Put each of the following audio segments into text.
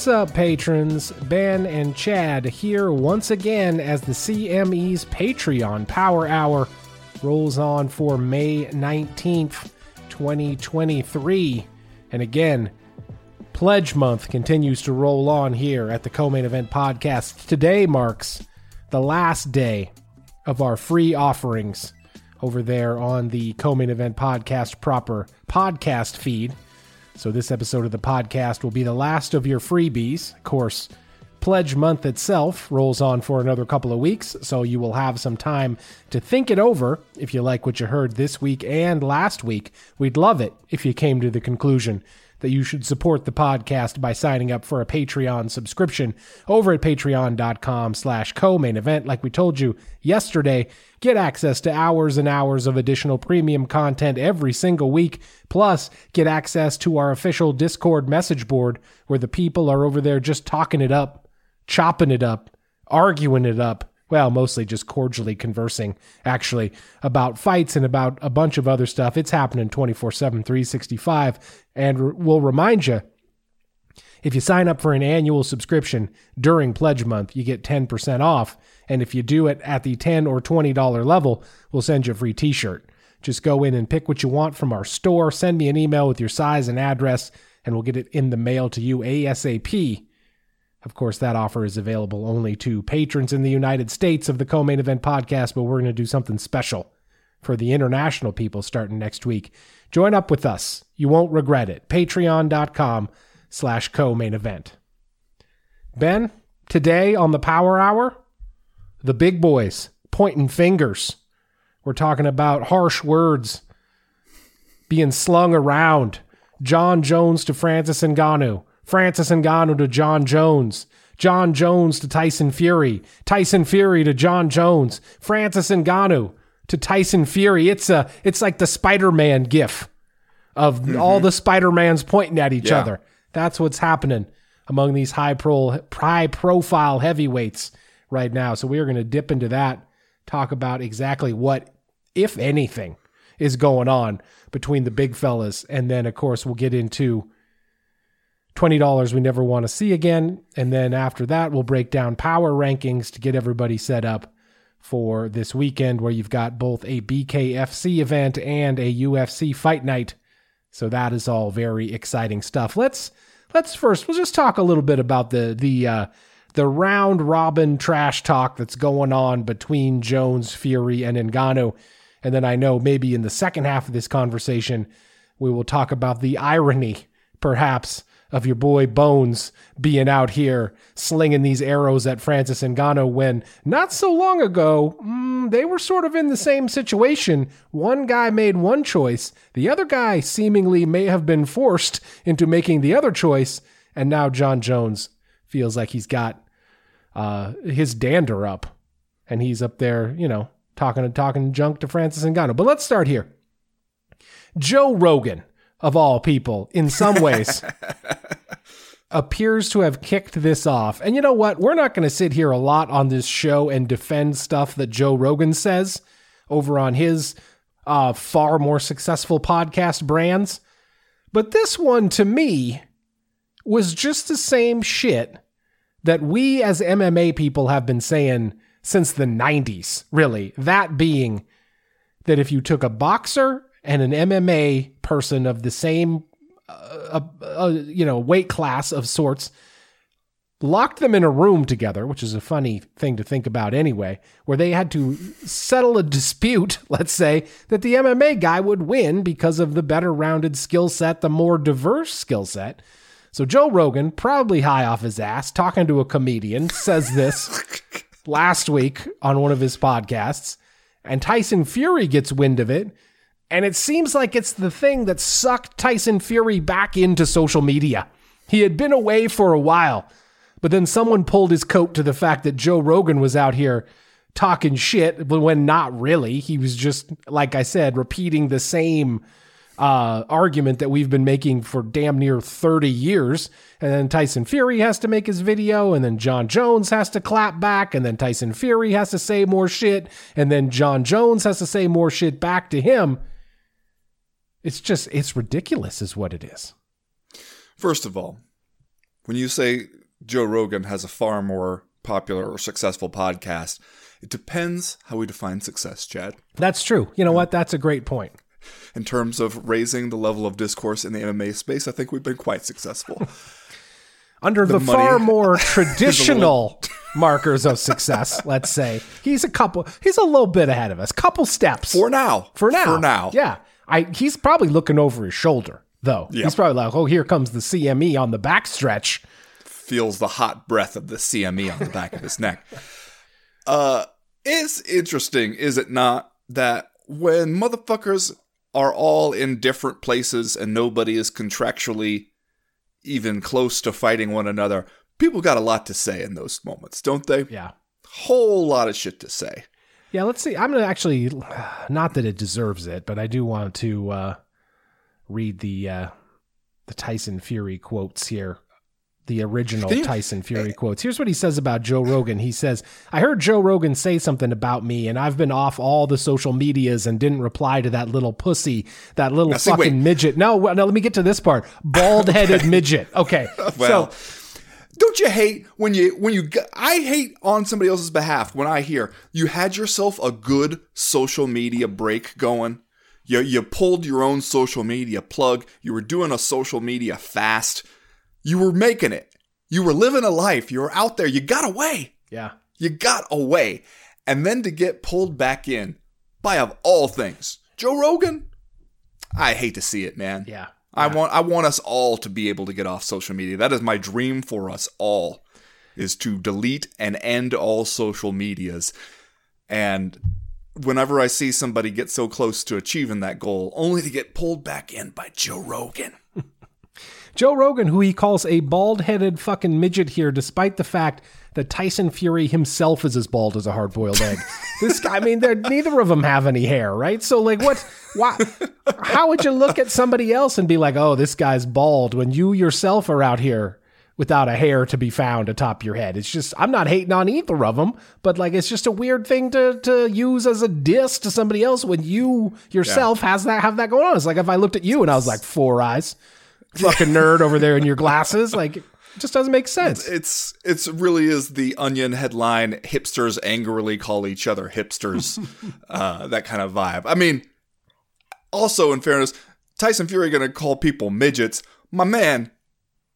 What's up, patrons? Ben and Chad here once again as the CME's Patreon Power Hour rolls on for May 19th, 2023. And again, Pledge Month continues to roll on here at the Co Main Event Podcast. Today marks the last day of our free offerings over there on the Co Main Event Podcast proper podcast feed. So, this episode of the podcast will be the last of your freebies. Of course, Pledge Month itself rolls on for another couple of weeks, so you will have some time to think it over if you like what you heard this week and last week. We'd love it if you came to the conclusion that you should support the podcast by signing up for a Patreon subscription over at patreon.com slash co-main event. Like we told you yesterday, get access to hours and hours of additional premium content every single week. Plus, get access to our official Discord message board where the people are over there just talking it up, chopping it up, arguing it up, well, mostly just cordially conversing, actually, about fights and about a bunch of other stuff. It's happening 24 7, 365. And we'll remind you if you sign up for an annual subscription during Pledge Month, you get 10% off. And if you do it at the 10 or $20 level, we'll send you a free t shirt. Just go in and pick what you want from our store, send me an email with your size and address, and we'll get it in the mail to you ASAP. Of course, that offer is available only to patrons in the United States of the Co Main Event podcast, but we're going to do something special for the international people starting next week. Join up with us. You won't regret it. Patreon.com slash co main event. Ben, today on the Power Hour, the big boys pointing fingers. We're talking about harsh words being slung around. Jon Jones to Francis Ngannou. Francis Ngannou to Jon Jones. Jon Jones to Tyson Fury. Tyson Fury to Jon Jones. Francis Ngannou to Tyson Fury. It's a it's like the Spider-Man gif of mm-hmm. all the Spider-Mans pointing at each yeah. other. That's what's happening among these high pro high profile heavyweights right now. So we are going to dip into that, talk about exactly what if anything is going on between the big fellas and then of course we'll get into $20 we never want to see again. And then after that, we'll break down power rankings to get everybody set up for this weekend where you've got both a BKFC event and a UFC fight night. So that is all very exciting stuff. Let's let's first we'll just talk a little bit about the the uh, the round robin trash talk that's going on between Jones, Fury, and Ngannou. And then I know maybe in the second half of this conversation, we will talk about the irony, perhaps, of your boy Bones being out here slinging these arrows at Francis Ngannou when not so long ago mm, they were sort of in the same situation. One guy made one choice, the other guy seemingly may have been forced into making the other choice, and now Jon Jones feels like he's got uh, his dander up, and he's up there, you know, talking and talking junk to Francis Ngannou. But let's start here. Joe Rogan of all people, in some ways, appears to have kicked this off. And you know what? We're not going to sit here a lot on this show and defend stuff that Joe Rogan says over on his uh, far more successful podcast brands. But this one, to me, was just the same shit that we as MMA people have been saying since the 90s, really. That being that if you took a boxer and an MMA person of the same, uh, uh, uh, you know, weight class of sorts, locked them in a room together, which is a funny thing to think about anyway, where they had to settle a dispute, let's say, that the MMA guy would win because of the better rounded skill set, the more diverse skill set. So Joe Rogan, probably high off his ass, talking to a comedian, says this last week on one of his podcasts, and Tyson Fury gets wind of it and it seems like it's the thing that sucked Tyson Fury back into social media. He had been away for a while, but then someone pulled his coat to the fact that Joe Rogan was out here talking shit, but when not really. He was just, like I said, repeating the same uh, argument that we've been making for damn near 30 years. And then Tyson Fury has to make his video, and then Jon Jones has to clap back, and then Tyson Fury has to say more shit, and then Jon Jones has to say more shit back to him. It's just it's ridiculous, is what it is. First of all, when you say Joe Rogan has a far more popular or successful podcast, it depends how we define success, Chad. That's true. You know what? That's a great point. In terms of raising the level of discourse in the MMA space, I think we've been quite successful. Under the, far more traditional markers of success, let's say, he's a couple, he's a little bit ahead of us, couple steps. For now. For now. For now. Yeah. I, he's probably looking over his shoulder, though. Yeah. He's probably like, oh, here comes the CME on the backstretch. Feels the hot breath of the CME on the back of his neck. Uh, it's interesting, is it not, that when motherfuckers are all in different places and nobody is contractually even close to fighting one another, people got a lot to say in those moments, don't they? Yeah. Whole lot of shit to say. Yeah, let's see. I'm to actually, not that it deserves it, but I do want to uh, read the uh, the Tyson Fury quotes here. The original you- Tyson Fury quotes. Here's what he says about Joe Rogan. He says, I heard Joe Rogan say something about me, and I've been off all the social medias and didn't reply to that little pussy, that little see, fucking wait. midget. No, well, no, let me get to this part. Bald headed midget. Okay. Well, so, don't you hate when you when you I hate on somebody else's behalf when I hear you had yourself a good social media break going. You you pulled your own social media plug. You were doing a social media fast. You were making it. You were living a life. You were out there. You got away. yeah. You got away. And then to get pulled back in by of all things, Joe Rogan. I hate to see it, man. Yeah. I want I want us all to be able to get off social media. That is my dream for us all is to delete and end all social medias. And whenever I see somebody get so close to achieving that goal, only to get pulled back in by Joe Rogan. Joe Rogan, who he calls a bald headed fucking midget here, despite the fact that Tyson Fury himself is as bald as a hard boiled egg. this guy, I mean, they're, neither of them have any hair, right? So, like, what, why, how would you look at somebody else and be like, oh, this guy's bald when you yourself are out here without a hair to be found atop your head? It's just, I'm not hating on either of them, but like, it's just a weird thing to, to use as a diss to somebody else when you yourself has that, have that going on. It's like if I looked at you and I was like, four eyes fucking nerd over there in your glasses. Like, it just doesn't make sense. It's it's really is the onion headline hipsters angrily call each other hipsters. uh, that kind of vibe. I mean, also in fairness, Tyson Fury gonna call people midgets. My man,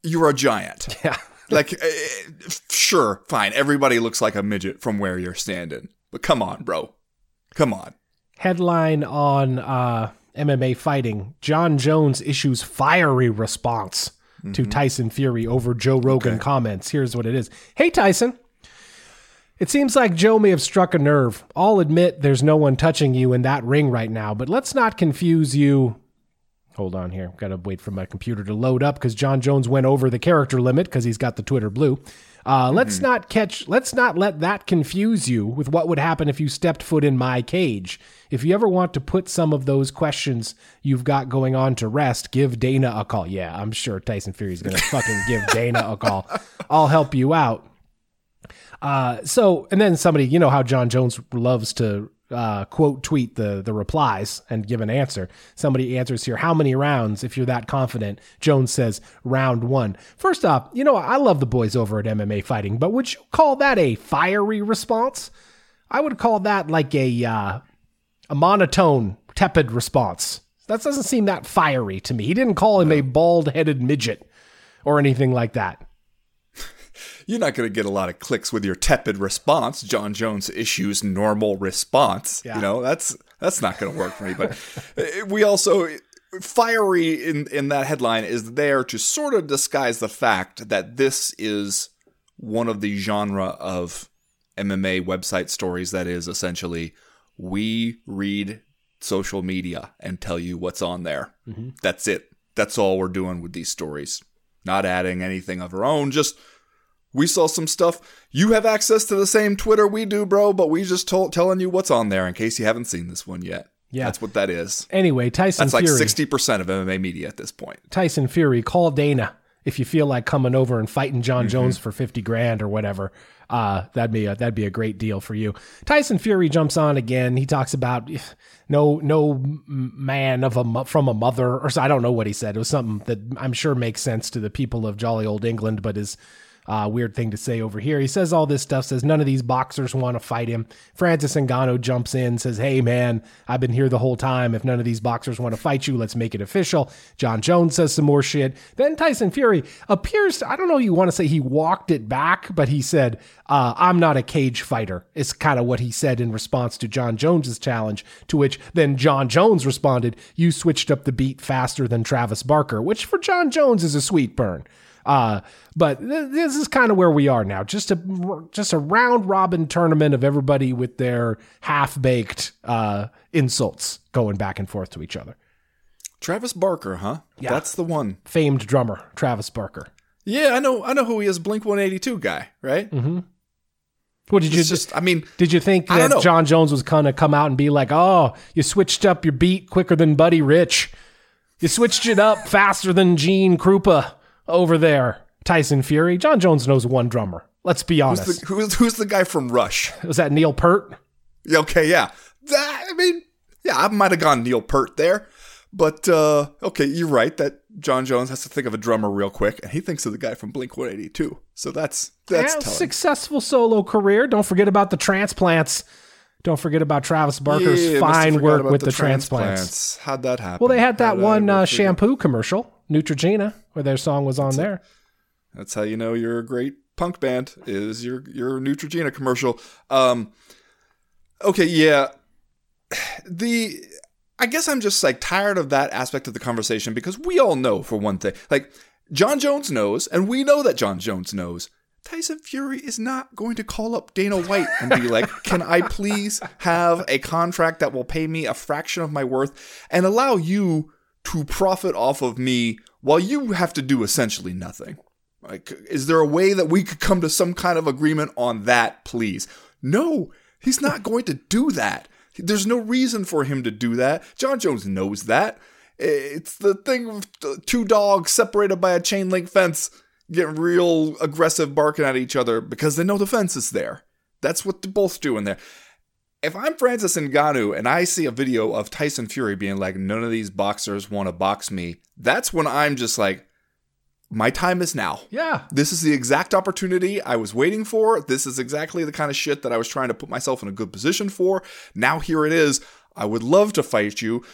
you're a giant. Yeah. Like, eh, sure, fine. Everybody looks like a midget from where you're standing. But come on, bro. Come on. Headline on uh, MMA fighting Jon Jones issues fiery response to mm-hmm. Tyson Fury over Joe Rogan comments. Here's what it is Hey, Tyson. It seems like Joe may have struck a nerve. I'll admit there's no one touching you in that ring right now, but let's not confuse you. Hold on here. Got to wait for my computer to load up because Jon Jones went over the character limit because he's got the Twitter blue. Uh, let's not catch. Let's not let that confuse you with what would happen if you stepped foot in my cage. If you ever want to put some of those questions you've got going on to rest, give Dana a call. Yeah, I'm sure Tyson Fury's gonna fucking give Dana a call. I'll help you out. Uh, so, and then somebody, you know how Jon Jones loves to uh, quote tweet the the replies and give an answer. Somebody answers here, how many rounds? If you're that confident, Jones says round one. First off, you know I love the boys over at MMA Fighting, but would you call that a fiery response? I would call that like a uh, a monotone, tepid response. That doesn't seem that fiery to me. He didn't call him a bald headed midget or anything like that. You're not going to get a lot of clicks with your tepid response. Jon Jones issues normal response. Yeah. You know, that's that's not going to work for me. But eh, we also fiery in in that headline is there to sort of disguise the fact that this is one of the genre of MMA website stories that is essentially we read social media and tell you what's on there. Mm-hmm. That's it. That's all we're doing with these stories. Not adding anything of our own, just we saw some stuff. You have access to the same Twitter we do, bro, but we just told telling you what's on there in case you haven't seen this one yet. Yeah. That's what that is. Anyway, Tyson That's like Fury. sixty percent of MMA media at this point. Tyson Fury, call Dana if you feel like coming over and fighting Jon Jones for 50 grand or whatever, uh, that'd be a, that'd be a great deal for you. Tyson Fury jumps on again. He talks about no no man of a from a mother or so, I don't know what he said. It was something that I'm sure makes sense to the people of jolly old England, but is uh, weird thing to say over here. He says all this stuff, says none of these boxers want to fight him. Francis Ngannou jumps in, says, Hey, man, I've been here the whole time. If none of these boxers want to fight you, let's make it official. Jon Jones says some more shit. Then Tyson Fury appears, I don't know, you want to say he walked it back, but he said, uh, I'm not a cage fighter, is kind of what he said in response to Jon Jones's challenge, to which then Jon Jones responded, You switched up the beat faster than Travis Barker, which for Jon Jones is a sweet burn. Uh, but th- this is kind of where we are now. Just a just a round robin tournament of everybody with their half baked uh, insults going back and forth to each other. Travis Barker, huh? Yeah. That's the one. Famed drummer Travis Barker. Yeah, I know. I know who he is. Blink One Eighty Two guy, right? Mm-hmm. What did you just. I mean, Did you think that. Jon Jones was gonna come out and be like, "Oh, you switched up your beat quicker than Buddy Rich. You switched it up faster than Gene Krupa over there." Tyson Fury. Jon Jones knows one drummer. Let's be honest. who's the, who's, who's the guy from Rush? was that Neil? Yeah, Okay, yeah. That, I mean, yeah, I might have gone Neil Peart there, but uh, okay, you're right that Jon Jones has to think of a drummer real quick, and he thinks of the guy from Blink 182. So that's that's Yeah, successful solo career. Don't forget about the transplants. Don't forget about Travis Barker's Yeah, fine work with the, transplants. How'd that happen? Well, they had that one uh, shampoo commercial, Neutrogena, where their song was on there. That's how you know you're a great punk band is your your Neutrogena commercial. Um okay, yeah. The I guess I'm just like tired of that aspect of the conversation because we all know for one thing. Like Jon Jones knows and we know that Jon Jones knows. Tyson Fury is not going to call up Dana White and be like, "Can I please have a contract that will pay me a fraction of my worth and allow you to profit off of me while you have to do essentially nothing?" Like, is there a way that we could come to some kind of agreement on that, please? No, he's not going to do that. There's no reason for him to do that. Jon Jones knows that. It's the thing of two dogs separated by a chain link fence getting real aggressive, barking at each other because they know the fence is there. That's what they're both doing there. If I'm Francis Ngannou and I see a video of Tyson Fury being like, none of these boxers want to box me, that's when I'm just like, my time is now. Yeah. This is the exact opportunity I was waiting for. This is exactly the kind of shit that I was trying to put myself in a good position for. Now here it is. I would love to fight you.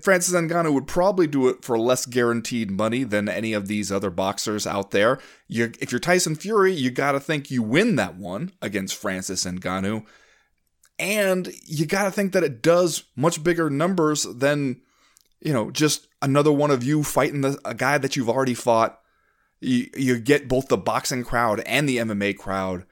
Francis Ngannou would probably do it for less guaranteed money than any of these other boxers out there. You, if you're Tyson Fury, you got to think you win that one against Francis Ngannou, and you got to think that it does much bigger numbers than you know just another one of you fighting the, a guy that you've already fought. You, you get both the boxing crowd and the MMA crowd.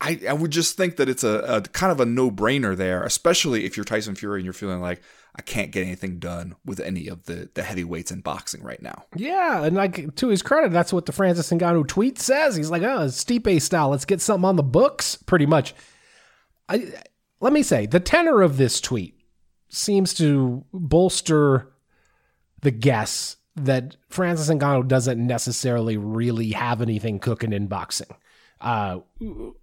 I, I would just think that it's a, a kind of a no brainer there, especially if you're Tyson Fury and you're feeling like I can't get anything done with any of the, the heavyweights in boxing right now. Yeah, and like to his credit, that's what the Francis Ngannou tweet says. He's like, "Oh, Stipe style. Let's get something on the books." Pretty much. I let me say the tenor of this tweet seems to bolster the guess that Francis Ngannou doesn't necessarily really have anything cooking in boxing. Uh,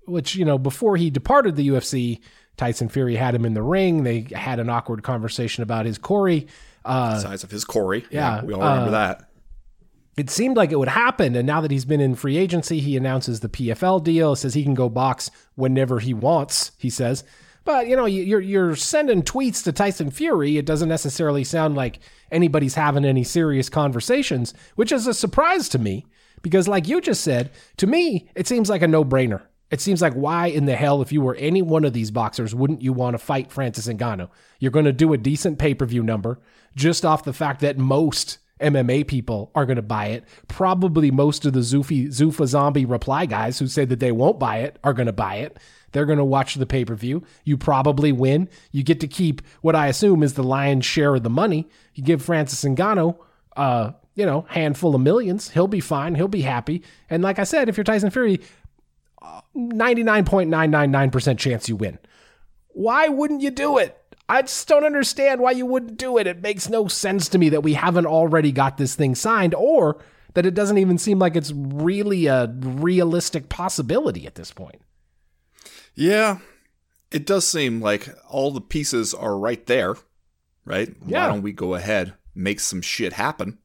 which you know, before he departed the UFC, Tyson Fury had him in the ring. They had an awkward conversation about his Corey. Uh, Size of his Corey. yeah, we all remember uh, that. it seemed like it would happen. And now that he's been in free agency, he announces the PFL deal, says he can go box whenever he wants, he says. But, you know, you- you're, you're sending tweets to Tyson Fury. It doesn't necessarily sound like anybody's having any serious conversations, which is a surprise to me. Because, like you just said, to me, it seems like a no brainer. It seems like why in the hell, if you were any one of these boxers, wouldn't you want to fight Francis Ngannou? You're going to do a decent pay per view number just off the fact that most MMA people are going to buy it. Probably most of the Zufi, Zuffa zombie reply guys who say that they won't buy it are going to buy it. They're going to watch the pay per view. You probably win. You get to keep what I assume is the lion's share of the money. You give Francis Ngannou, uh, you know, handful of millions. He'll be fine. He'll be happy. And like I said, if you're Tyson Fury, 99.999% chance you win. Why wouldn't you do it? I just don't understand why you wouldn't do it. It makes no sense to me that we haven't already got this thing signed or that it doesn't even seem like it's really a realistic possibility at this point. Yeah, it does seem like all the pieces are right there, right? Yeah. Why don't we go ahead, make some shit happen?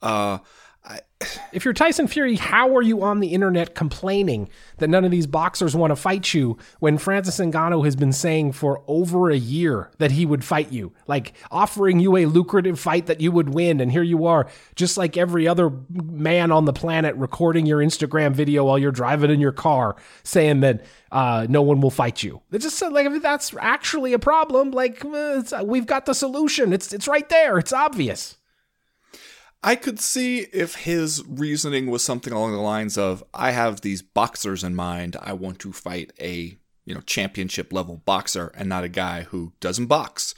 Uh, If you're Tyson Fury, how are you on the internet complaining that none of these boxers want to fight you when Francis Ngannou has been saying for over a year that he would fight you, like offering you a lucrative fight that you would win, and here you are, just like every other man on the planet, recording your Instagram video while you're driving in your car, saying that uh, no one will fight you. It's just like if that's actually a problem, like uh, it's, we've got the solution. It's it's right there. It's obvious. I could see if his reasoning was something along the lines of I have these boxers in mind. I want to fight a, you know, championship level boxer and not a guy who doesn't box.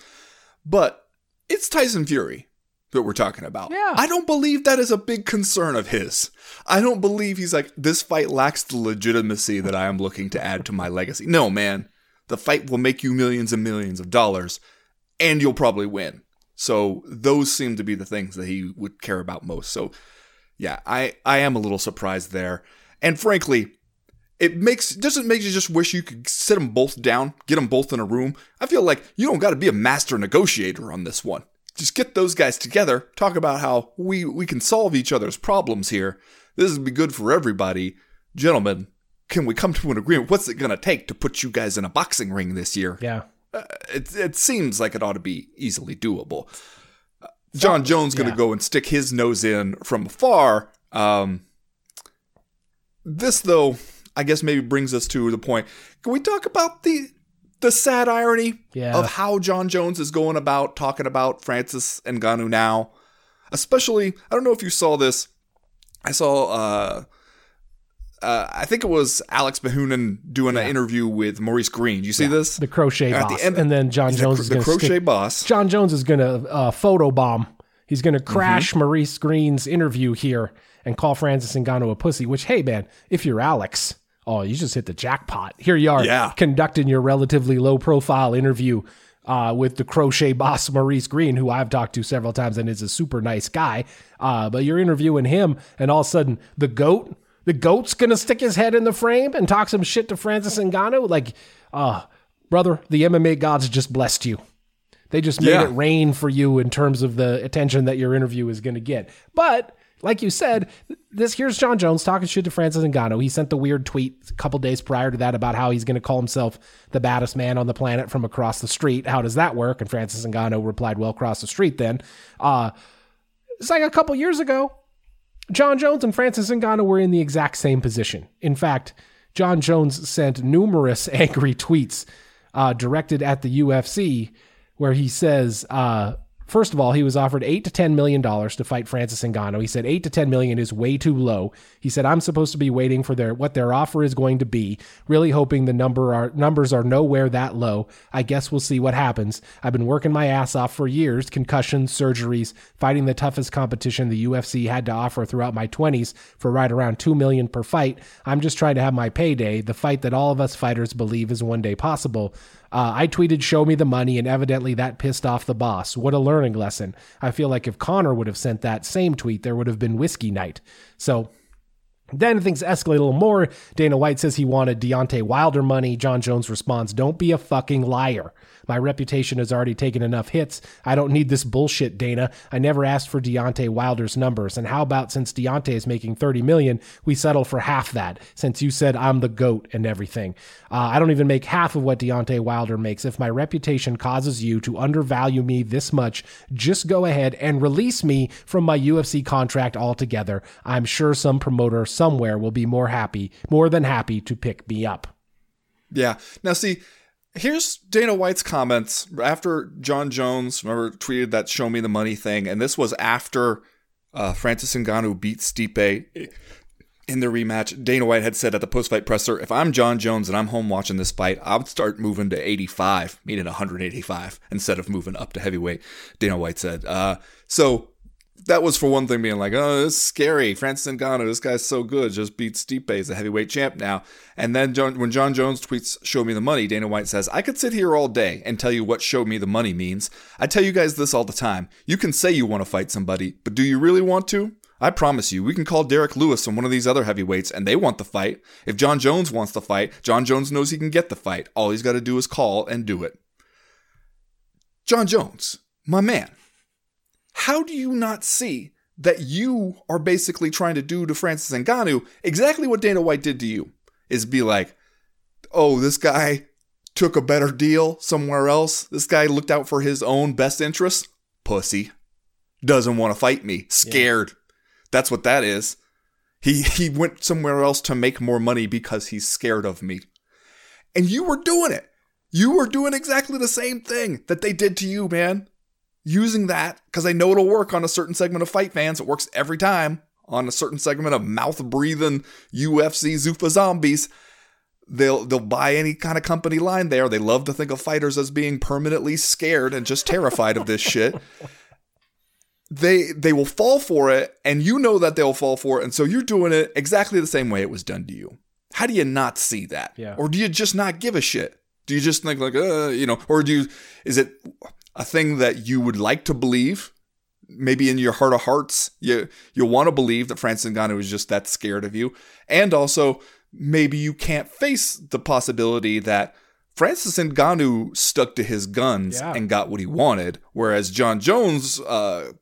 But it's Tyson Fury that we're talking about. Yeah. I don't believe that is a big concern of his. I don't believe he's like this fight lacks the legitimacy that I am looking to add to my legacy. No, man. The fight will make you millions and millions of dollars and you'll probably win. So those seem to be the things that he would care about most. So yeah, I I am a little surprised there. And frankly, it makes doesn't make you just wish you could sit them both down, get them both in a room. I feel like you don't got to be a master negotiator on this one. Just get those guys together, talk about how we we can solve each other's problems here. This would be good for everybody. Gentlemen, can we come to an agreement? What's it going to take to put you guys in a boxing ring this year? Yeah. It, it seems like it ought to be easily doable. Uh, Jon Jones going to yeah. go and stick his nose in from afar. Um, this, though, I guess maybe brings us to the point. Can we talk about the the sad irony Yeah. of how Jon Jones is going about talking about Francis Ngannou now? Especially, I don't know if you saw this. I saw. Uh, uh, I think it was Alex Behunin doing an interview with Maurice Greene. You see this? the crochet At the boss, end- and then Jon Jones the, is the crochet stick. boss. Jon Jones is going to uh, photo bomb. He's going to Mm-hmm. crash Maurice Greene's interview here and call Francis Ngannou a pussy. Which, hey man, if you're Alex, oh, you just hit the jackpot. Here you are, Yeah. conducting your relatively low profile interview. Uh, with the crochet boss Maurice Greene, who I've talked to several times and is a super nice guy. Uh, but you're interviewing him, and all of a sudden, the goat, the goat's gonna stick his head in the frame and talk some shit to Francis Ngannou. Like, uh, brother, the MMA gods just blessed you. They just made Yeah. it rain for you in terms of the attention that your interview is to get. But like you said, this here's Jon Jones talking shit to Francis Ngannou. He sent the weird tweet a couple days prior to that about how he's going to call himself the baddest man on the planet from across the street. How does that work? And Francis Ngannou replied, "Well, across the street then." Uh, it's like a couple years ago. Jon Jones and Francis Ngannou were in the exact same position. In fact, Jon Jones sent numerous angry tweets uh, directed at the UFC where he says, uh, first of all, he was offered eight to ten million dollars to fight Francis Ngannou. He said eight to ten million is way too low. He said I'm supposed to be waiting for their what their offer is going to be, really hoping the number are numbers are nowhere that low. I guess we'll see what happens. I've been working my ass off for years, concussions, surgeries, fighting the toughest competition the UFC had to offer throughout my 20s for right around 2 million per fight. I'm just trying to have my payday, the fight that all of us fighters believe is one day possible. Uh, I tweeted, show me the money, and evidently that pissed off the boss. What a learning lesson. I feel like if Conor would have sent that same tweet, there would have been whiskey night. So then things escalate a little more. Dana White says he wanted Deontay Wilder money. Jon Jones responds, Don't be a fucking liar. My reputation has already taken enough hits. I don't need this bullshit, Dana. I never asked for Deontay Wilder's numbers. And how about since Deontay is making 30 million, we settle for half that, since you said I'm the GOAT and everything. Uh, I don't even make half of what Deontay Wilder makes. If my reputation causes you to undervalue me this much, just go ahead and release me from my UFC contract altogether. I'm sure some promoter somewhere will be more happy, more than happy to pick me up. Yeah. Now, see, here's Dana White's comments after Jon Jones, remember, tweeted that "Show me the money" thing, and this was after uh, Francis Ngannou beat Stipe in the rematch. Dana White had said at the post-fight presser, "If I'm Jon Jones and I'm home watching this fight, I would start moving to 85, meaning 185, instead of moving up to heavyweight." Dana White said. Uh, so that was for one thing being like, oh, it's scary. Francis Ngannou, this guy's so good, just beat Stipe. He's a heavyweight champ now. And then John, when Jon Jones tweets, "Show me the money," Dana White says, "I could sit here all day and tell you what "show me the money" means. I tell you guys this all the time. You can say you want to fight somebody, but do you really want to? I promise you, we can call Derrick Lewis and one of these other heavyweights, and they want the fight. If Jon Jones wants the fight, Jon Jones knows he can get the fight. All he's got to do is call and do it. Jon Jones, my man, how do you not see that you are basically trying to do to Francis Ngannou exactly what Dana White did to you? Is be like, oh, this guy took a better deal somewhere else. This guy looked out for his own best interests. Pussy. Doesn't want to fight me. Scared. Yeah. That's what that is. He he went somewhere else to make more money because he's scared of me. And you were doing it. You were doing exactly the same thing that they did to you, man. Using that because I know it'll work on a certain segment of fight fans. It works every time on a certain segment of mouth breathing UFC Zuffa zombies they'll they'll buy any kind of company line there. They love to think of fighters as being permanently scared and just terrified of this shit. They they will fall for it, and you know that they'll fall for it, and so you're doing it exactly the same way it was done to you. How do you not see that? Yeah. Or do you just not give a shit? Do you just think like, uh, you know, or do you? Is it a thing that you would like to believe? Maybe in your heart of hearts, you you want to believe that Francis Ngannou is just that scared of you, and also maybe you can't face the possibility that Francis Ngannou stuck to his guns yeah. and got what he wanted, whereas Jon Jones, uh,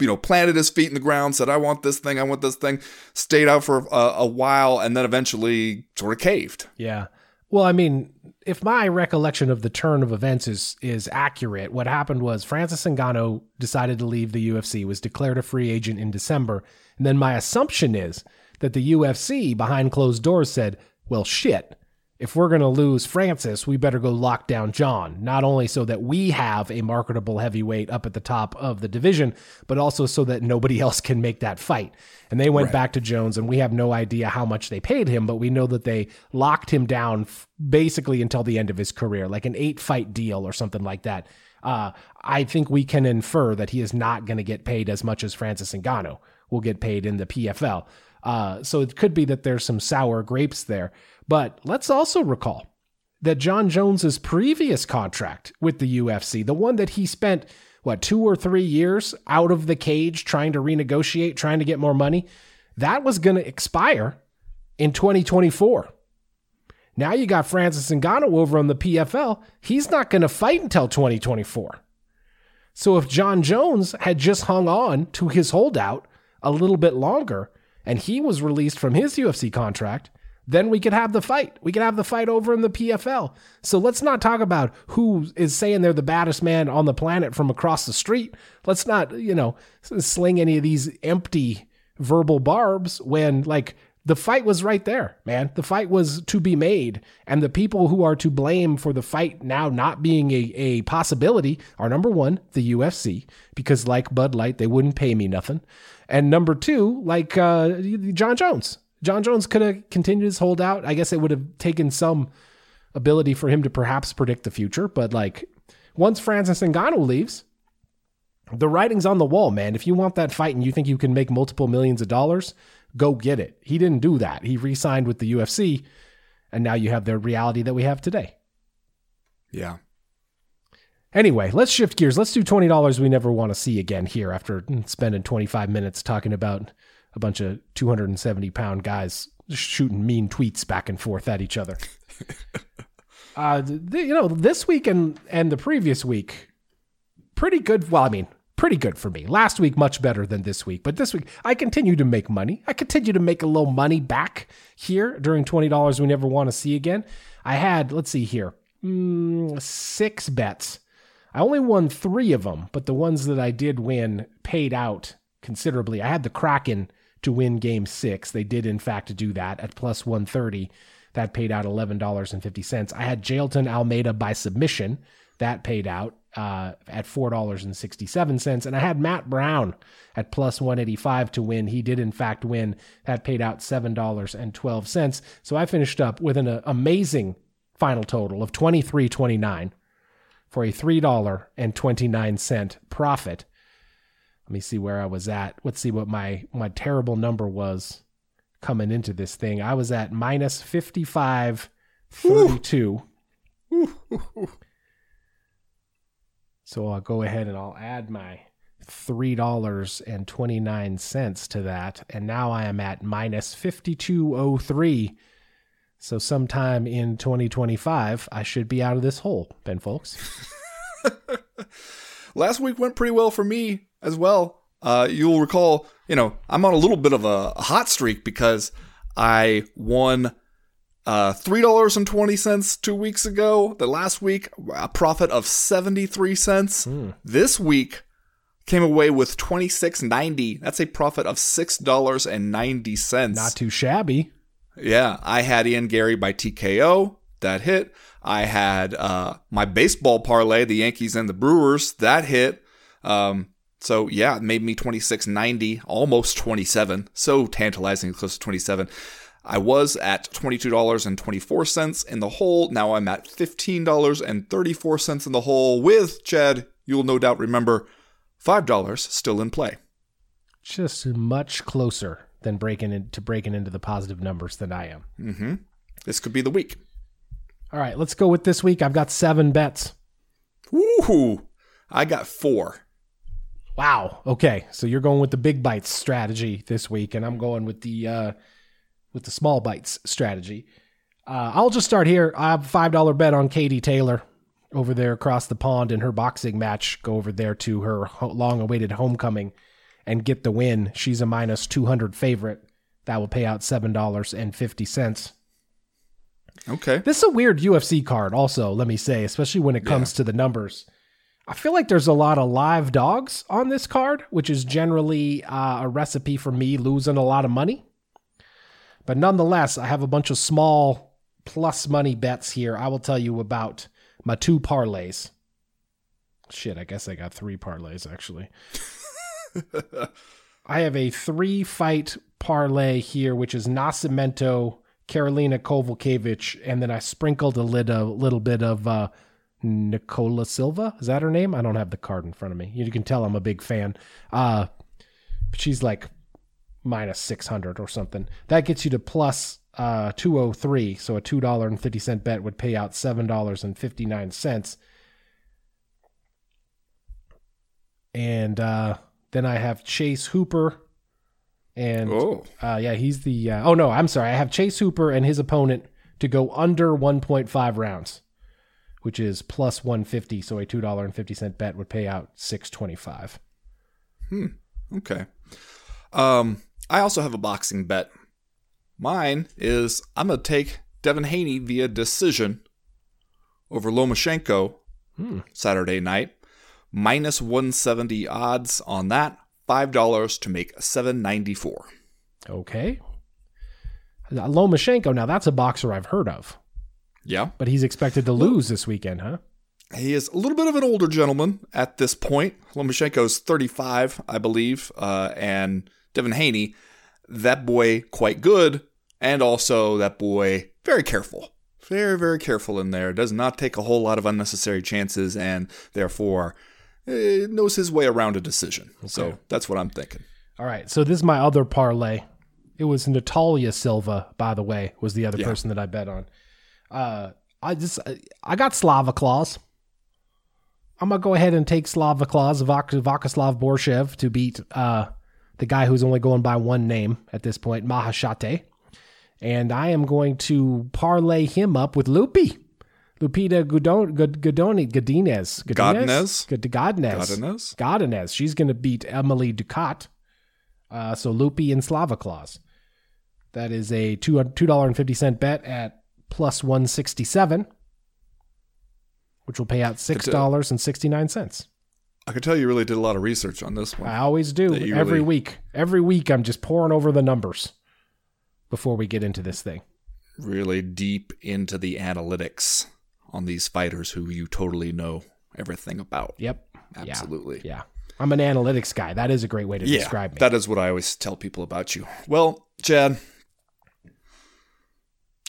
you know, planted his feet in the ground, said, "I want this thing, I want this thing," stayed out for a, a while, and then eventually sort of caved. Yeah. Well, I mean, if my recollection of the turn of events is is accurate, what happened was Francis Ngannou decided to leave the UFC, was declared a free agent in December, and then my assumption is that the UFC behind closed doors said, well, shit. If we're going to lose Francis, we better go lock down John, not only so that we have a marketable heavyweight up at the top of the division, but also so that nobody else can make that fight. And they went right. back to Jones, and we have no idea how much they paid him, but we know that they locked him down f- basically until the end of his career, like an eight fight deal or something like that. Uh, I think we can infer that he is not going to get paid as much as Francis Ngannou will get paid in the PFL. Uh, so it could be that there's some sour grapes there. But let's also recall that Jon Jones's previous contract with the UFC, the one that he spent what two or three years out of the cage trying to renegotiate, trying to get more money, that was going to expire in 2024. Now you got Francis Ngannou over on the PFL. He's not going to fight until 2024. So if Jon Jones had just hung on to his holdout a little bit longer, and he was released from his UFC contract, then we could have the fight. We could have the fight over in the PFL. So let's not talk about who is saying they're the baddest man on the planet from across the street. Let's not, you know, sling any of these empty verbal barbs when like the fight was right there, man. The fight was to be made. And the people who are to blame for the fight now not being a, a possibility are number one, the UFC, because like Bud Light, they wouldn't pay me nothing. And number two, like uh, Jon Jones. Jon Jones could have continued his holdout. I guess it would have taken some ability for him to perhaps predict the future. But like once Francis Ngannou leaves, the writing's on the wall, man. If you want that fight and you think you can make multiple millions of dollars, go get it. He didn't do that. He re signed with the UFC, and now you have the reality that we have today. Yeah. Anyway, let's shift gears. Let's do $20 we never want to see again here after spending 25 minutes talking about a bunch of 270 pound guys shooting mean tweets back and forth at each other. uh, the, you know, this week and, and the previous week, pretty good. Well, I mean, pretty good for me. Last week, much better than this week. But this week, I continue to make money. I continue to make a little money back here during $20 we never want to see again. I had, let's see here, mm, six bets. I only won three of them, but the ones that I did win paid out considerably. I had the Kraken to win game six. They did, in fact, do that at plus 130. That paid out $11.50. I had Jailton Almeida by submission. That paid out uh, at $4.67. And I had Matt Brown at plus 185 to win. He did, in fact, win. That paid out $7.12. So I finished up with an uh, amazing final total of 23.29 for a $3.29 profit. Let me see where I was at. Let's see what my, my terrible number was coming into this thing. I was at minus 55.32. So I'll go ahead and I'll add my $3.29 to that. And now I am at minus 5203. So sometime in 2025, I should be out of this hole, Ben Folks. Last week went pretty well for me as well. Uh, you'll recall, you know, I'm on a little bit of a, a hot streak because I won uh, $3.20 two weeks ago. The last week, a profit of 73 cents. This week, came away with 26.90. That's a profit of $6.90. Not too shabby. Yeah, I had Ian Garry by TKO. That hit. I had uh, my baseball parlay, the Yankees and the Brewers. That hit. Um, so yeah, it made me twenty six ninety, almost twenty seven. So tantalizing, close to twenty seven. I was at twenty two dollars and twenty four cents in the hole. Now I'm at fifteen dollars and thirty four cents in the hole. With Chad, you'll no doubt remember five dollars still in play. Just much closer than breaking into breaking into the positive numbers than I am. Mm-hmm. This could be the week. All right, let's go with this week. I've got seven bets. Woohoo! I got four. Wow. Okay, so you're going with the big bites strategy this week, and I'm going with the uh, with the small bites strategy. Uh, I'll just start here. I have a five dollar bet on Katie Taylor over there across the pond in her boxing match. Go over there to her long awaited homecoming and get the win. She's a minus two hundred favorite. That will pay out seven dollars and fifty cents. Okay. This is a weird UFC card, also, let me say, especially when it comes to the numbers. I feel like there's a lot of live dogs on this card, which is generally uh, a recipe for me losing a lot of money. But nonetheless, I have a bunch of small plus money bets here. I will tell you about my two parlays. Shit, I guess I got three parlays actually. I have a three fight parlay here, which is Nascimento, Karolina Kowalkiewicz, and then I sprinkled a, lit, a little bit of uh, Nicola Silva. Is that her name? I don't have the card in front of me. You can tell I'm a big fan. Uh, but she's like minus 600 or something. That gets you to plus uh, 203. So a $2.50 bet would pay out $7.59. And uh, then I have Chase Hooper. And Oh. uh, yeah, he's the. Uh, oh no, I'm sorry. I have Chase Hooper and his opponent to go under 1.5 rounds, which is plus 150. So a two dollar and fifty cent bet would pay out 625. Okay. Um, I also have a boxing bet. Mine is I'm gonna take Devin Haney via decision over Lomachenko Saturday night. Minus 170 odds on that. Five dollars to make 794. Okay. Lomachenko. Now that's a boxer I've heard of, Yeah. but he's expected to lose this weekend, huh? He is a little bit of an older gentleman at this point. Lomachenko's 35, I believe, uh, and Devin Haney, that boy quite good, and also that boy very careful. Very, very careful in there. Does not take a whole lot of unnecessary chances, and therefore eh, knows his way around a decision. So that's what I'm thinking. All right. So this is my other parlay. It was Natalia Silva, by the way, was the other Yeah. person that I bet on. Uh, I just I got Slava Claus. I'm gonna go ahead and take Slava Claus, Vak- Vakoslav Borshev, to beat uh, the guy who's only going by one name at this point, Maheshate. And I am going to parlay him up with Lupi. Lupita Gudoni, Godinez. Godinez? Godinez. Godinez? Godinez. She's going to beat Emily Ducote. Uh, so Lupi and Slava Claus. That is a two two dollar and fifty cent bet at plus one sixty seven, which will pay out six dollars and sixty nine cents. I can tell you really did a lot of research on this one. I always do every really- week. Every week, I'm just pouring over the numbers before we get into this thing. Really deep into the analytics on these fighters who you totally know everything about. Yep. Absolutely. Yeah. I'm an analytics guy. That is a great way to Yeah, describe me. that is what I always tell people about you. Well, Chad,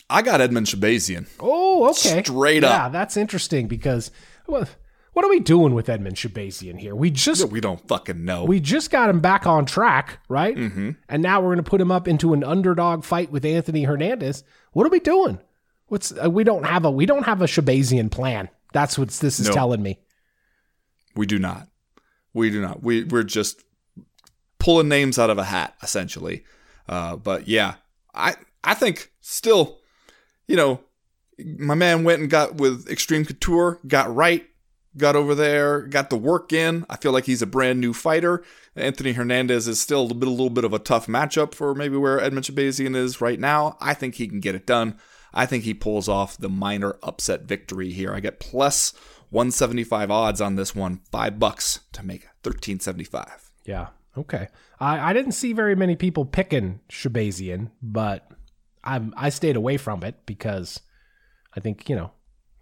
I got Edmund Shahbazyan. oh, okay. Straight up. Yeah, that's interesting because what, what are we doing with Edmund Shahbazyan here? We just We don't fucking know. we just got him back on track, right? mm-hmm. And now we're going to put him up into an underdog fight with Anthony Hernandez. What are we doing? What's uh, we don't have a we don't have a Shahbazyan plan. That's what this is No. telling me. We do not. We do not. We we're just pulling names out of a hat, essentially. Uh, but yeah, I I think still, you know, my man went and got with Extreme Couture, got right, got over there, got the work in. I feel like he's a brand new fighter. Anthony Hernandez is still a bit, a little bit of a tough matchup for maybe where Edmund Shahbazyan is right now. I think he can get it done. I think he pulls off the minor upset victory here. I get plus 175 odds on this one, five bucks to make 1375. Yeah. Okay. I, I didn't see very many people picking Shahbazyan, but I'm I stayed away from it because I think you know,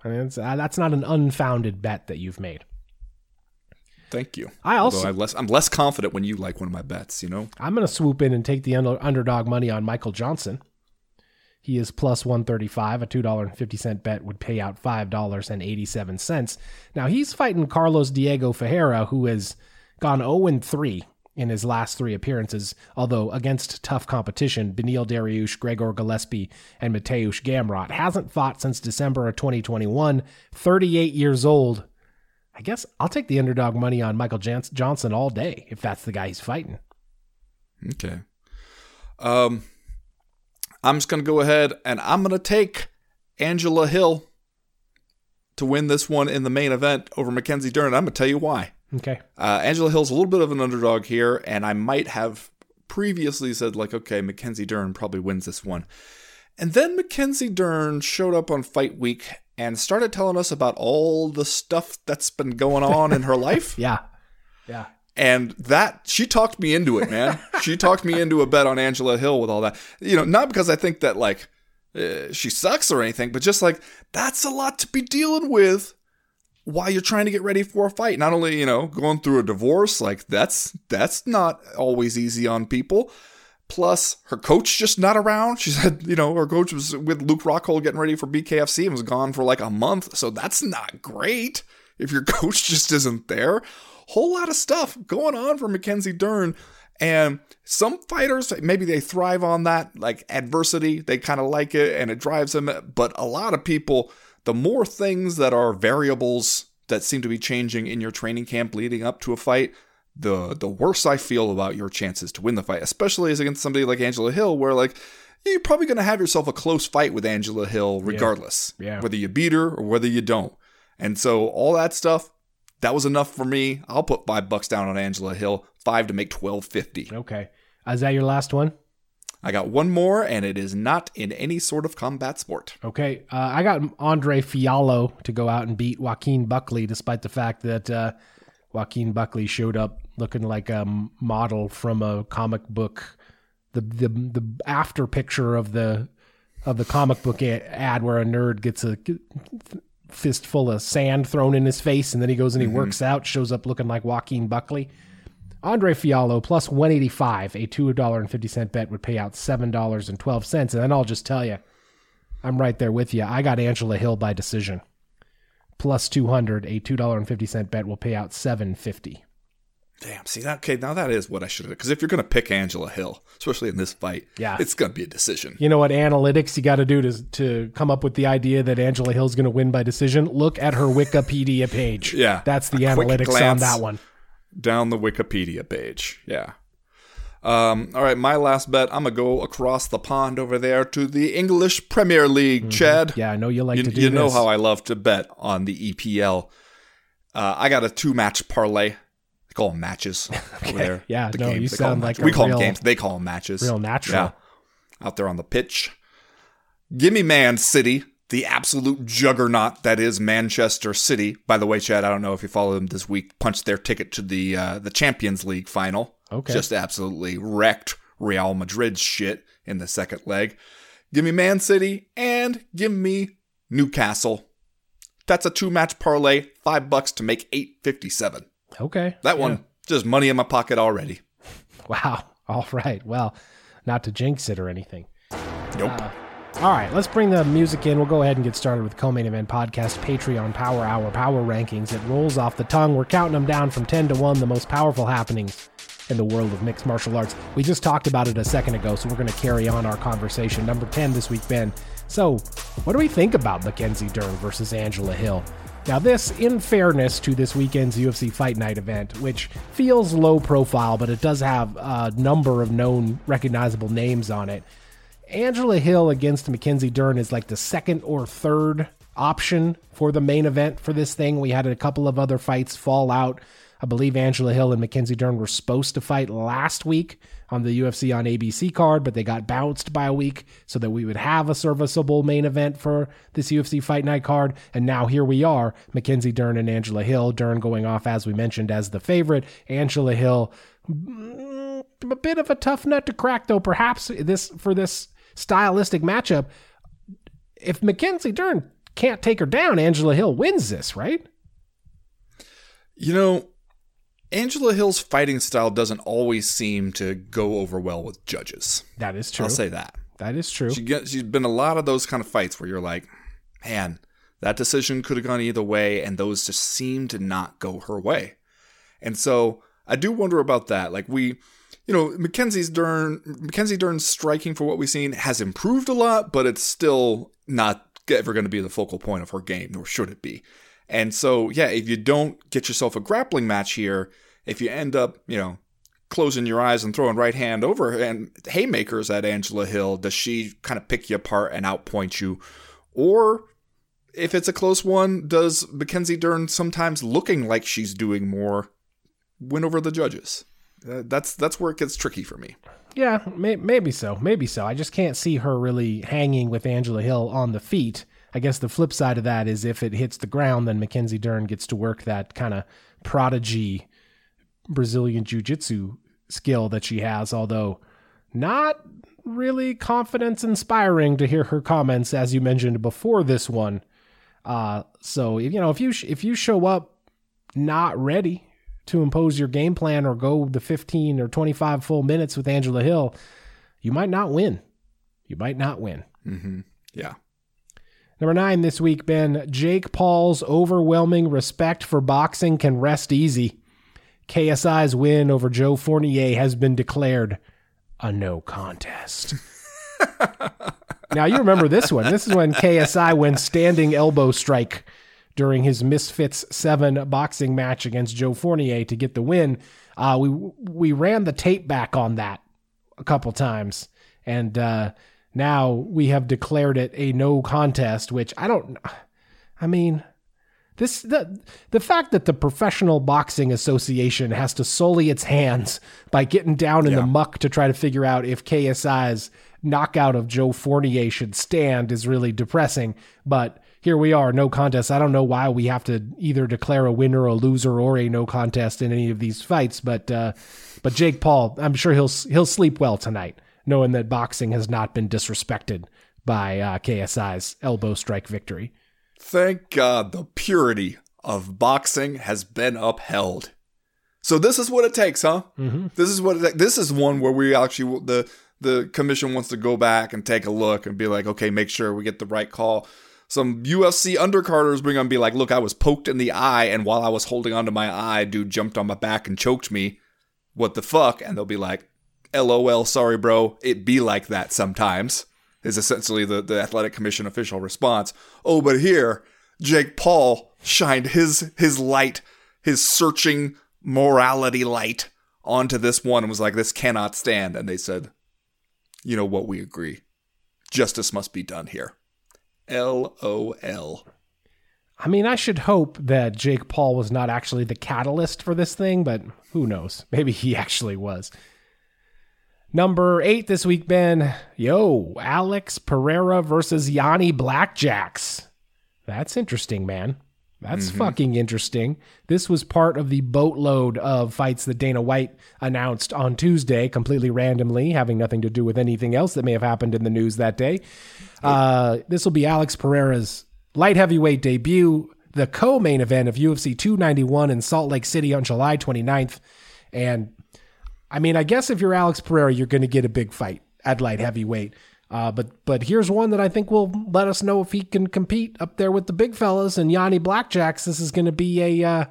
I mean uh, that's not an unfounded bet that you've made. Thank you. I also I'm less, I'm less confident when you like one of my bets. You know, I'm going to swoop in and take the under, underdog money on Michael Johnson. He is plus 135. A $2.50 bet would pay out $5.87. Now he's fighting Carlos Diego Ferreira, who has gone 0 3 in his last three appearances, although against tough competition, Beneil Dariush, Gregor Gillespie, and Mateusz Gamrot hasn't fought since December of 2021, 38 years old. I guess I'll take the underdog money on Michael Johnson all day if that's the guy he's fighting. Okay. Um, I'm just going to go ahead and I'm going to take Angela Hill to win this one in the main event over Mackenzie Dern. I'm going to tell you why. Okay. Uh, Angela Hill's a little bit of an underdog here, and I might have previously said, like, okay, Mackenzie Dern probably wins this one. And then Mackenzie Dern showed up on Fight Week and started telling us about all the stuff that's been going on in her life. Yeah. Yeah. And that she talked me into it, man. she talked me into a bet on Angela Hill with all that. You know, not because I think that like uh, she sucks or anything, but just like that's a lot to be dealing with while you're trying to get ready for a fight. Not only, you know, going through a divorce, like that's that's not always easy on people. Plus, her coach just not around. She said, you know, her coach was with Luke Rockhold getting ready for BKFC and was gone for like a month. So that's not great if your coach just isn't there. Whole lot of stuff going on for Mackenzie Dern. And some fighters, maybe they thrive on that, like adversity. They kind of like it and it drives them. But a lot of people, the more things that are variables that seem to be changing in your training camp leading up to a fight, the the worse I feel about your chances to win the fight, especially as against somebody like Angela Hill, where like you're probably going to have yourself a close fight with Angela Hill regardless, yeah. yeah. whether you beat her or whether you don't. And so all that stuff, that was enough for me. I'll put five bucks down on Angela Hill, five to make twelve fifty. Okay, is that your last one? I got one more, and it is not in any sort of combat sport. Okay. Uh, I got Andre Fialho to go out and beat Joaquin Buckley, despite the fact that uh, Joaquin Buckley showed up looking like a model from a comic book. The, the the after picture of the of the comic book ad where a nerd gets a fistful of sand thrown in his face and then he goes and he mm-hmm. works out shows up looking like Joaquin Buckley. Andre Fialho plus 185, a $2.50 bet would pay out $7.12. And then I'll just tell you, I'm right there with you. I got Angela Hill by decision. Plus 200, a $2.50 bet will pay out 750. Damn, see that okay, now that is what I should have because if you're gonna pick Angela Hill, especially in this fight, yeah, it's gonna be a decision. You know what analytics you gotta do to to come up with the idea that Angela Hill's gonna win by decision? Look at her Wikipedia page. yeah. That's the analytics on that one down the Wikipedia page. Yeah. Um, all right, my last bet. I'm gonna go across the pond over there to the English Premier League. Mm-hmm. Chad. Yeah, I know you like you, to do. You this. know how I love to bet on the EPL. Uh, I got a two-match parlay. They call them matches okay. over there. Yeah, the no, games, you sound like we call real, them games. They call them matches. Real natural. Yeah, out there on the pitch. Give me Man City the absolute juggernaut that is Manchester City. By the way, Chad, I don't know if you follow them this week. Punched their ticket to the uh, the Champions League final. Okay, just absolutely wrecked Real Madrid's shit in the second leg. Give me Man City and give me Newcastle. That's a two match parlay, five bucks to make eight fifty seven. Okay, that one just money in my pocket already. Wow. All right. Well, not to jinx it or anything. Nope. Uh, all right, let's bring the music in. We'll go ahead and get started with Co-Main Event Podcast Patreon Power Hour Power Rankings. It rolls off the tongue. We're counting them down from 10 to 1, the most powerful happenings in the world of mixed martial arts. We just talked about it a second ago, so we're going to carry on our conversation. Number 10 this week, Ben. So, what do we think about Mackenzie Dern versus Angela Hill? Now, this, in fairness to this weekend's UFC Fight Night event, which feels low profile, but it does have a number of known recognizable names on it. Angela Hill against Mackenzie Dern is like the second or third option for the main event for this thing. We had a couple of other fights fall out. I believe Angela Hill and Mackenzie Dern were supposed to fight last week on the UFC on ABC card, but they got bounced by a week so that we would have a serviceable main event for this UFC Fight Night card. And now here we are, Mackenzie Dern and Angela Hill. Dern going off, as we mentioned, as the favorite. Angela Hill, mm, a bit of a tough nut to crack, though, perhaps this for this stylistic matchup. If Mackenzie Dern can't take her down, Angela Hill wins this, right? You know, Angela Hill's fighting style doesn't always seem to go over well with judges. That is true. I'll say that. That is true. She gets, she's been a lot of those kind of fights where you're like, man, that decision could have gone either way, and those just seem to not go her way. And so I do wonder about that. Like we, you know, Mackenzie's Dern, Mackenzie Dern's striking for what we've seen has improved a lot, but it's still not ever going to be the focal point of her game, nor should it be. And so, yeah, if you don't get yourself a grappling match here, if you end up, you know, closing your eyes and throwing right hand over and haymakers at Angela Hill, does she kind of pick you apart and outpoint you? Or if it's a close one, does Mackenzie Dern sometimes looking like she's doing more win over the judges? Uh, that's that's where it gets tricky for me. Yeah, may, maybe so. Maybe so. I just can't see her really hanging with Angela Hill on the feet. I guess the flip side of that is if it hits the ground, then Mackenzie Dern gets to work that kind of prodigy Brazilian Jiu Jitsu skill that she has, although not really confidence inspiring to hear her comments, as you mentioned before this one. Uh, so, you know, if you, if you show up not ready to impose your game plan or go the 15 or 25 full minutes with Angela Hill, you might not win. You might not win. Mm-hmm. Yeah. Number nine this week, Ben. Jake Paul's overwhelming respect for boxing can rest easy. KSI's win over Joe Fournier has been declared a no contest. now, you remember this one. This is when KSI went standing elbow strike during his Misfits 7 boxing match against Joe Fournier to get the win. Uh, we we ran the tape back on that a couple times, and uh, now we have declared it a no contest, which I don't. I mean, this the the fact that the Professional Boxing Association has to sully its hands by getting down in yeah. the muck to try to figure out if KSI's knockout of Joe Fournier should stand is really depressing. But here we are, no contest. I don't know why we have to either declare a winner, a loser, or a no contest in any of these fights. But uh, but Jake Paul, I'm sure he'll he'll sleep well tonight knowing that boxing has not been disrespected by uh, KSI's elbow strike victory. Thank God the purity of boxing has been upheld. So this is what it takes, huh? Mm-hmm. This is what it, this is one where we actually the the commission wants to go back and take a look and be like, okay, make sure we get the right call. Some UFC undercarders bring on be like, look, I was poked in the eye, and while I was holding onto my eye, dude jumped on my back and choked me. What the fuck? And they'll be like, LOL, sorry, bro. It be like that sometimes, is essentially the, the Athletic Commission official response. Oh, but here, Jake Paul shined his his light, his searching morality light onto this one and was like, this cannot stand. And they said, you know what, we agree. Justice must be done here. LOL. I mean, I should hope that Jake Paul was not actually the catalyst for this thing, but who knows? Maybe he actually was. Number eight this week, Ben. Yo, Alex Pereira versus Janny Blackjacks. That's interesting, man. That's mm-hmm. fucking interesting. This was part of the boatload of fights that Dana White announced on Tuesday, completely randomly, having nothing to do with anything else that may have happened in the news that day. Uh, this will be Alex Pereira's light heavyweight debut, the co main event of UFC 291 in Salt Lake City on July 29th. And I mean, I guess if you're Alex Pereira, you're going to get a big fight at light heavyweight. Uh, but but here's one that I think will let us know if he can compete up there with the big fellas and Janny Blackjacks. This is going to be a uh,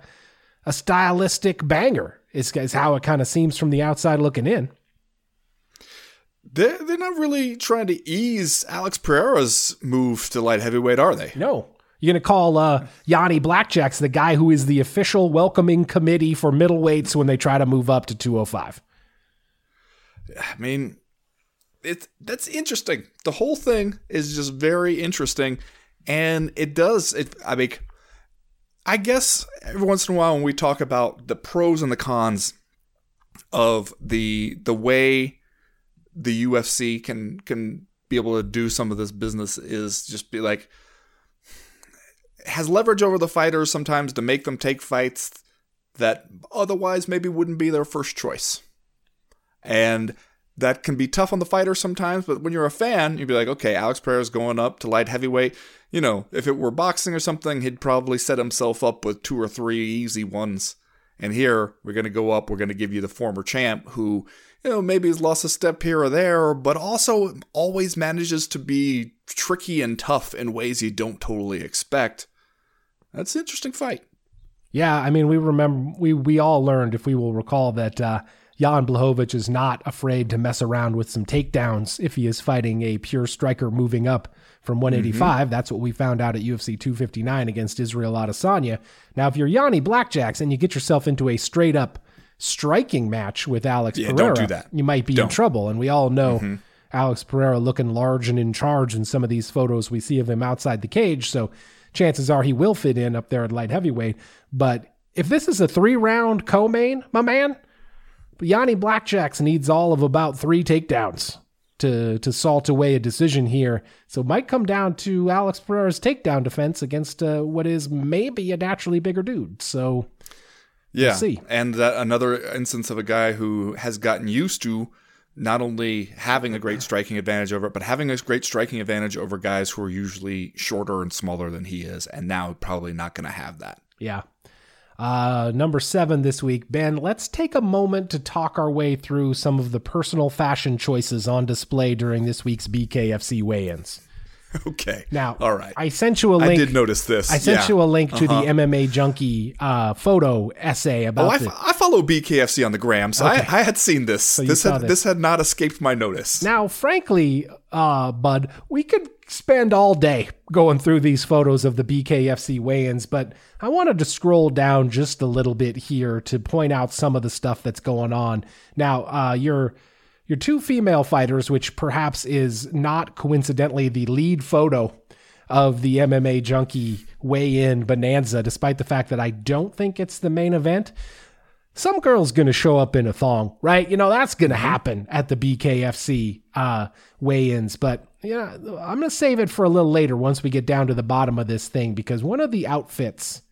a stylistic banger. Is, is how it kind of seems from the outside looking in. They're, they're not really trying to ease Alex Pereira's move to light heavyweight, are they? No. You're going to call uh, Janny Blackjacks the guy who is the official welcoming committee for middleweights when they try to move up to 205. I mean, it's that's interesting. The whole thing is just very interesting, and it does. It, I mean, I guess every once in a while when we talk about the pros and the cons of the the way the UFC can can be able to do some of this business is just be like has leverage over the fighters sometimes to make them take fights that otherwise maybe wouldn't be their first choice. And that can be tough on the fighter sometimes, but when you're a fan, you'd be like, okay, Alex Pereira's going up to light heavyweight. You know, if it were boxing or something, he'd probably set himself up with two or three easy ones. And here, we're going to go up, we're going to give you the former champ who, you know, maybe has lost a step here or there, but also always manages to be tricky and tough in ways you don't totally expect. That's an interesting fight. Yeah, I mean, we remember, we, we all learned, if we will recall, that, uh, Jan Blachowicz is not afraid to mess around with some takedowns if he is fighting a pure striker moving up from 185. Mm-hmm. That's what we found out at UFC 259 against Israel Adesanya. Now, if you're Janny Blackjacks and you get yourself into a straight up striking match with Alex yeah, Pereira, do you might be don't. in trouble. And we all know mm-hmm. Alex Pereira looking large and in charge in some of these photos we see of him outside the cage. So chances are he will fit in up there at light heavyweight. But if this is a three round co main, my man, but Janny Blackjacks needs all of about three takedowns to to salt away a decision here. So it might come down to Alex Pereira's takedown defense against uh, what is maybe a naturally bigger dude. So yeah, we'll see. and that another instance of a guy who has gotten used to not only having a great striking advantage over it, but having a great striking advantage over guys who are usually shorter and smaller than he is, and now probably not going to have that. Yeah, uh, number seven this week, Ben, let's take a moment to talk our way through some of the personal fashion choices on display during this week's BKFC weigh ins. Okay. Now, all right. I sent you a link. I did notice this. I sent yeah. you a link to uh-huh. the MMA Junkie uh, photo essay about. Oh, I, the, f- I follow BKFC on the gram, so Okay. I, I had seen this. So this had this. this had not escaped my notice. Now, frankly, uh, Bud, we could spend all day going through these photos of the BKFC weigh-ins, but I wanted to scroll down just a little bit here to point out some of the stuff that's going on. Now, uh, your your two female fighters, which perhaps is not coincidentally the lead photo of the MMA Junkie weigh-in bonanza, despite the fact that I don't think it's the main event some girl's going to show up in a thong, right? You know, that's going to happen at the BKFC uh, weigh ins. But, you know, I'm going to save it for a little later once we get down to the bottom of this thing because one of the outfits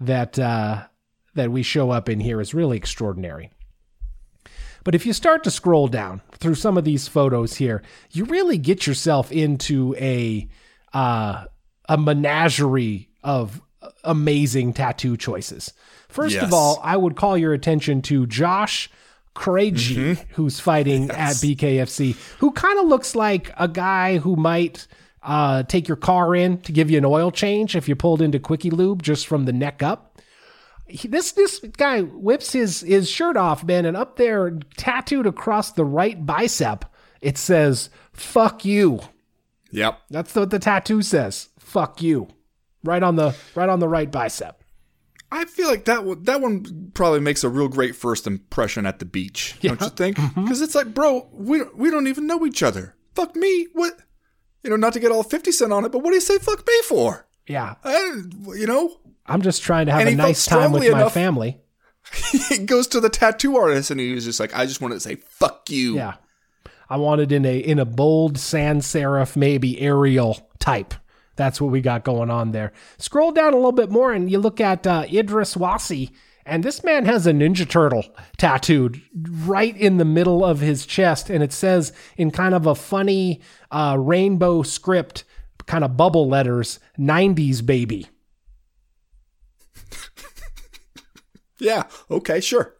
that, uh, that we show up in here is really extraordinary. But if you start to scroll down through some of these photos here, you really get yourself into a uh, a menagerie of amazing tattoo choices. First Yes. of all, I would call your attention to Josh Krejci, who's fighting at BKFC, who kind of looks like a guy who might uh, take your car in to give you an oil change if you pulled into Quickie Lube just from the neck up. He, this this guy whips his his shirt off, man, and up there, tattooed across the right bicep, it says "fuck you." Yep. That's what the tattoo says. "Fuck you," right on the right on the right bicep. I feel like that one, that one probably makes a real great first impression at the beach. Don't you think? Mm-hmm. Because it's like, bro, we we don't even know each other. Fuck me. What? You know, not to get all fifty cent on it, but what do you say? Fuck me for? Yeah, I, you know, I'm just trying to have And a nice time with strongly my family. he goes to the tattoo artist and he was just like, I just wanted to say fuck you. Yeah. I wanted in a in a bold sans serif, maybe Arial type. That's what we got going on there. Scroll down a little bit more and you look at uh, Idris Wasi, and this man has a Ninja Turtle tattooed right in the middle of his chest, and it says in kind of a funny uh, rainbow script, kind of bubble letters, "90s baby." Yeah. Okay. Sure.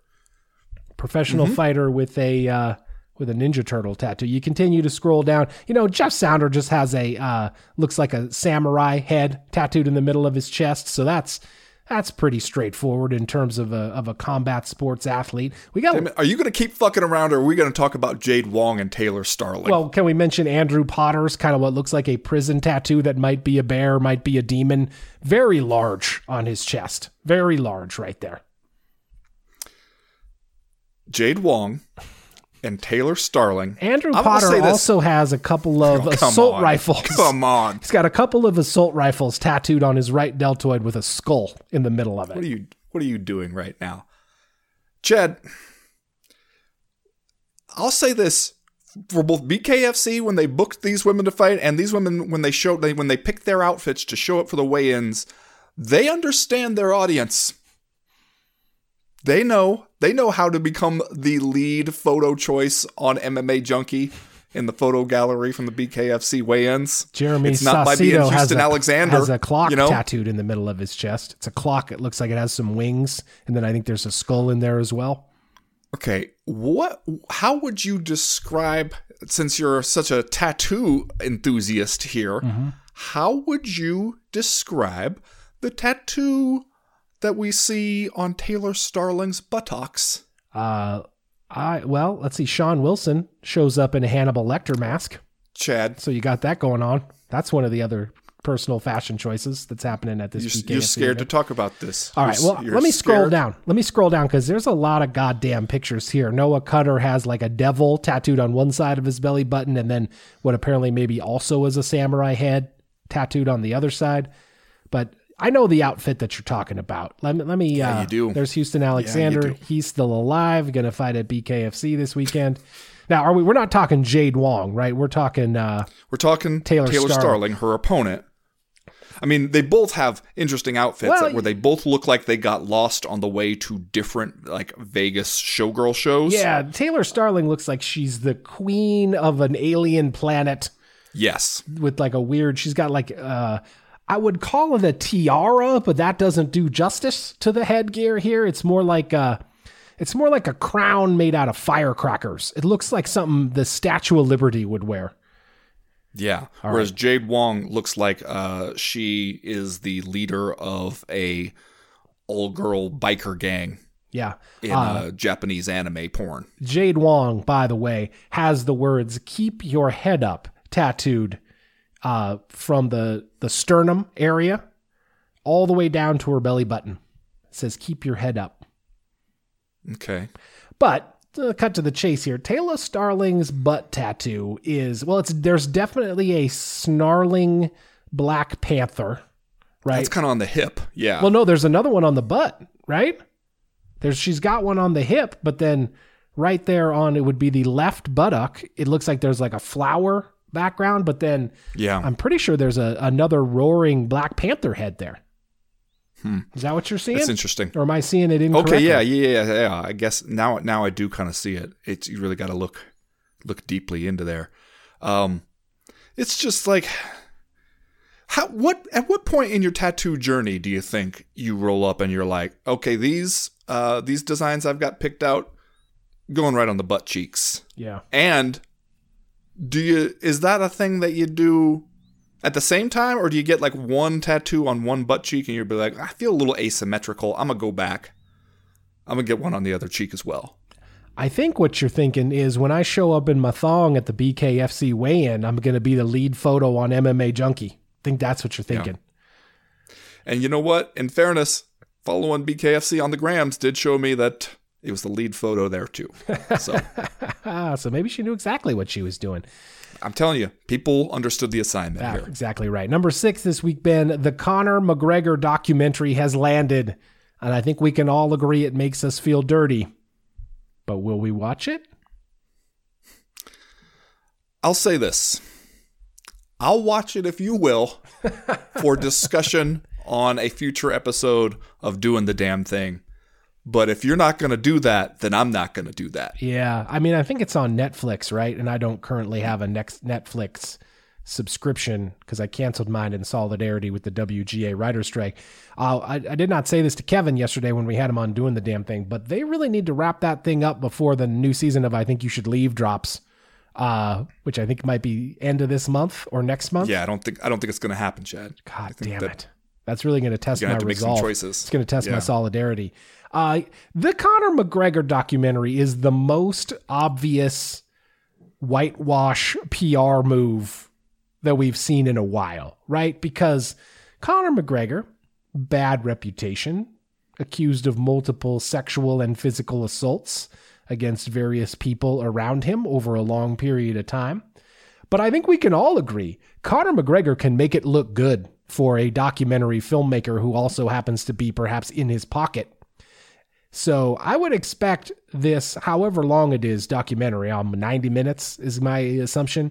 professional Mm-hmm. fighter with a uh, with a Ninja Turtle tattoo. You continue to scroll down. You know, Jeff Sounder just has a uh, looks like a samurai head tattooed in the middle of his chest. So that's That's pretty straightforward in terms of a of a combat sports athlete. We got mean, Are you going to keep fucking around, or are we going to talk about Jade Wong and Taylor Starling? well, can we mention Andrew Potter's kind of what looks like a prison tattoo that might be a bear, might be a demon, very large on his chest, very large right there. Jade Wong and Taylor Starling. Andrew I'm Potter also has a couple of Oh, assault on. rifles. Come on. He's got a couple of assault rifles tattooed on his right deltoid with a skull in the middle of it. What are you What are you doing right now, Chad? I'll say this for both BKFC when they booked these women to fight, and these women when they showed they when they picked their outfits to show up for the weigh-ins, they understand their audience. They know they know how to become the lead photo choice on MMA Junkie in the photo gallery from the BKFC weigh-ins. Jeremy it's not by being Saucedo has Houston a, Alexander. has a clock you know? tattooed in the middle of his chest. It's a clock. It looks like it has some wings, and then I think there's a skull in there as well. Okay, what? How would you describe? Since you're such a tattoo enthusiast here, Mm-hmm. how would you describe the tattoo that we see on Taylor Starling's buttocks? Uh, I well, let's see. Sean Wilson shows up in a Hannibal Lecter mask, Chad, so you got that going on. That's one of the other personal fashion choices that's happening at this. you're, you're scared to talk about this. All right. You're- Well, you're let me scroll down. Let me scroll down because there's a lot of goddamn pictures here. Noah Cutter has like a devil tattooed on one side of his belly button, and then what apparently maybe also is a samurai head tattooed on the other side. But I know the outfit that you're talking about. Let me. Let me. Yeah, uh, you do. There's Houston Alexander. do. He's still alive. Going to fight at BKFC this weekend. now, are we? We're not talking Jade Wong, right? We're talking. uh We're talking Taylor Taylor, Starling. Starling. her opponent. I mean, they both have interesting outfits Well, that- where they both look like they got lost on the way to different like Vegas showgirl shows. Yeah, Taylor Starling looks like she's the queen of an alien planet. Yes. with like a weird she's got like uh I would call it a tiara, but that doesn't do justice to the headgear here. It's more like a it's more like a crown made out of firecrackers. It looks like something the Statue of Liberty would wear. Yeah. Whereas Jade Wong looks like uh, she is the leader of a all girl biker gang Yeah. in uh, Japanese anime porn. Jade Wong, by the way, has the words "Keep your head up" tattooed uh, from the the sternum area all the way down to her belly button. It says "Keep your head up." Okay. But to cut to the chase here, Taylor Starling's butt tattoo is well, it's there's definitely a snarling Black Panther, right? That's kind of on the hip. Yeah. well, no, there's another one on the butt, right? There's she's got one on the hip, but then right there on it would be the left buttock. It looks like there's like a flower background, but then yeah. I'm pretty sure there's a another roaring Black Panther head there. Is that what you're seeing? That's interesting. or am I seeing it incorrectly? Okay, yeah, yeah, yeah, yeah. I guess now now I do kind of see it. It's you really got to look look deeply into there. Um it's just like how what at what point in your tattoo journey do you think you roll up and you're like, "Okay, these uh these designs I've got picked out going right on the butt cheeks." Yeah. And do you is that a thing that you do at the same time or do you get like one tattoo on one butt cheek and you'll be like, I feel a little asymmetrical. I'm gonna go back. I'm gonna get one on the other cheek as well. I think what you're thinking is when I show up in my thong at the BKFC weigh-in, I'm to be the lead photo on MMA Junkie. I think that's what you're thinking. And you know what? In fairness, following BKFC on the grams did show me that it was the lead photo there too. So so maybe she knew exactly what she was doing. I'm telling you, people understood the assignment Ah, here. exactly right. Number six this week, Ben, the Conor McGregor documentary has landed, and I think we can all agree it makes us feel dirty. But will we watch it? I'll say this. I'll watch it if you will for discussion on a future episode of doing the damn thing. But if you're not going to do that, then I'm not going to do that. Yeah, I mean, I think it's on Netflix, right? And I don't currently have a next Netflix subscription because I canceled mine in solidarity with the WGA writer strike. Uh, I, I did not say this to Kevin yesterday when we had him on doing the damn thing, but they really need to wrap that thing up before the new season of I Think You Should Leave drops, uh, which I think might be end of this month or next month. Yeah, I don't think I don't think it's going to happen, Chad. God damn that- it. That's really going to test my have to make some resolve. choices. It's going to test my solidarity. Uh, the Conor McGregor documentary is the most obvious whitewash PR move that we've seen in a while, right? Because Conor McGregor, bad reputation, accused of multiple sexual and physical assaults against various people around him over a long period of time. But I think we can all agree Conor McGregor can make it look good for a documentary filmmaker who also happens to be perhaps in his pocket. So I would expect this, however long it is, documentary, um, 90 minutes is my assumption,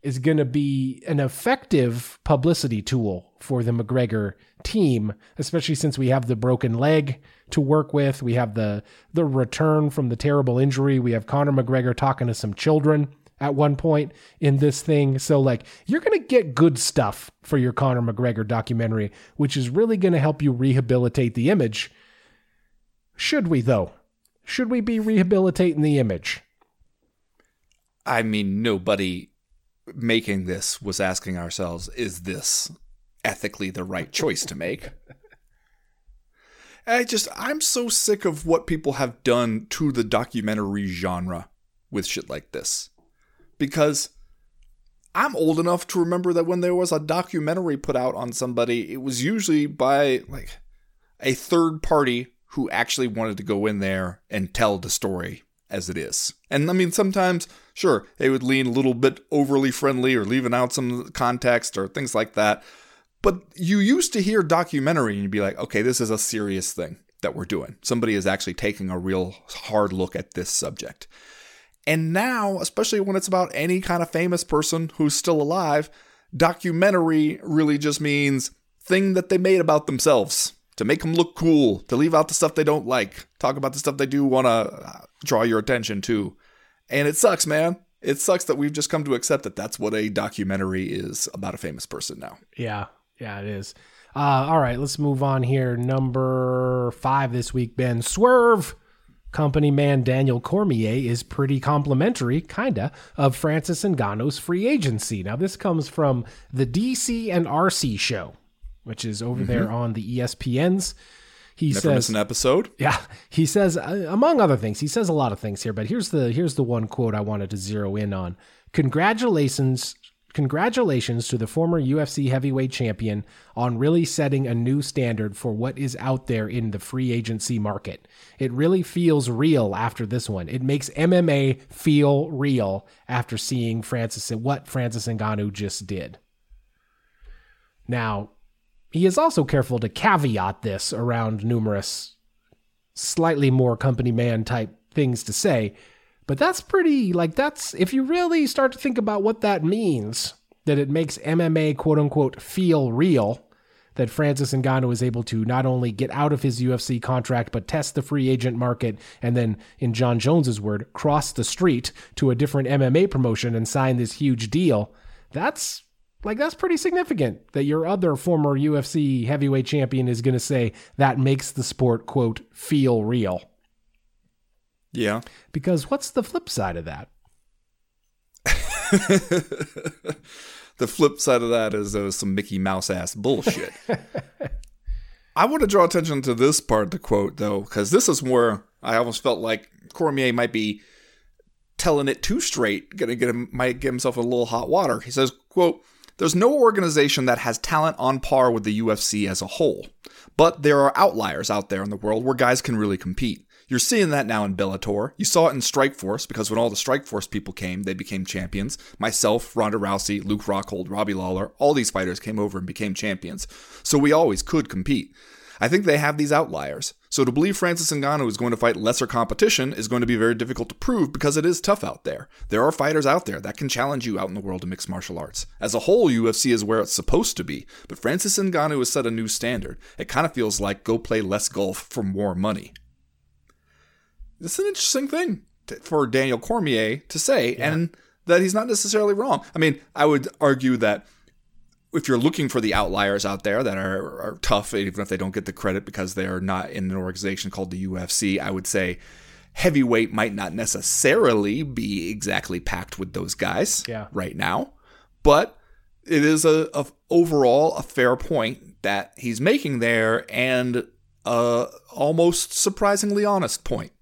is going to be an effective publicity tool for the McGregor team, especially since we have the broken leg to work with. We have the the return from the terrible injury. We have Conor McGregor talking to some children at one point in this thing. So like you're going to get good stuff for your Conor McGregor documentary, which is really going to help you rehabilitate the image. Should we though? Should we be rehabilitating the image? I mean, nobody making this was asking ourselves, is this ethically the right choice to make? I just, I'm so sick of what people have done to the documentary genre with shit like this. Because I'm old enough to remember that when there was a documentary put out on somebody, it was usually by like a third party who actually wanted to go in there and tell the story as it is. And I mean, sometimes, sure, they would lean a little bit overly friendly or leaving out some context or things like that. But you used to hear documentary and you'd be like, okay, this is a serious thing that we're doing. Somebody is actually taking a real hard look at this subject. And now, especially when it's about any kind of famous person who's still alive, documentary really just means thing that they made about themselves to make them look cool, to leave out the stuff they don't like, talk about the stuff they do want to draw your attention to. And it sucks, man. It sucks that we've just come to accept that that's what a documentary is about a famous person now. Yeah, yeah, it is. Uh, all right, let's move on here. Number five this week, Ben Swerve. Company man Daniel Cormier is pretty complimentary, kinda, of Francis Ngannou's free agency. Now, this comes from the DC and RC show, which is over there on the ESPNs. He Never says, miss an episode. yeah, he says uh, among other things, he says a lot of things here, but here's the here's the one quote I wanted to zero in on. Congratulations congratulations to the former UFC heavyweight champion on really setting a new standard for what is out there in the free agency market. It really feels real after this one. It makes MMA feel real after seeing Francis what Francis Ngannou just did. Now, he is also careful to caveat this around numerous slightly more company man type things to say. But that's pretty, like, that's, if you really start to think about what that means, that it makes MMA quote unquote feel real, that Francis Ngannou is able to not only get out of his UFC contract, but test the free agent market, and then, in Jon Jones's word, cross the street to a different MMA promotion and sign this huge deal. That's like that's pretty significant that your other former UFC heavyweight champion is going to say that makes the sport quote feel real. Yeah. Because what's the flip side of that? the flip side of that is was some Mickey Mouse ass bullshit. I want to draw attention to this part of the quote though, because this is where I almost felt like Cormier might be telling it too straight, gonna get him might get himself a little hot water. He says, quote, there's no organization that has talent on par with the UFC as a whole. But there are outliers out there in the world where guys can really compete. You're seeing that now in Bellator. You saw it in Strikeforce because when all the Strikeforce people came, they became champions. Myself, Ronda Rousey, Luke Rockhold, Robbie Lawler, all these fighters came over and became champions. So we always could compete. I think they have these outliers. So to believe Francis Ngannou is going to fight lesser competition is going to be very difficult to prove because it is tough out there. There are fighters out there that can challenge you out in the world of mixed martial arts. As a whole, UFC is where it's supposed to be, but Francis Ngannou has set a new standard. It kind of feels like go play less golf for more money. It's an interesting thing to, for Daniel Cormier to say, and that he's not necessarily wrong. I mean, I would argue that if you're looking for the outliers out there that are, are tough, even if they don't get the credit because they are not in an organization called the UFC, I would say heavyweight might not necessarily be exactly packed with those guys Yeah. right now, but it is a, a overall a fair point that he's making there and a almost surprisingly honest point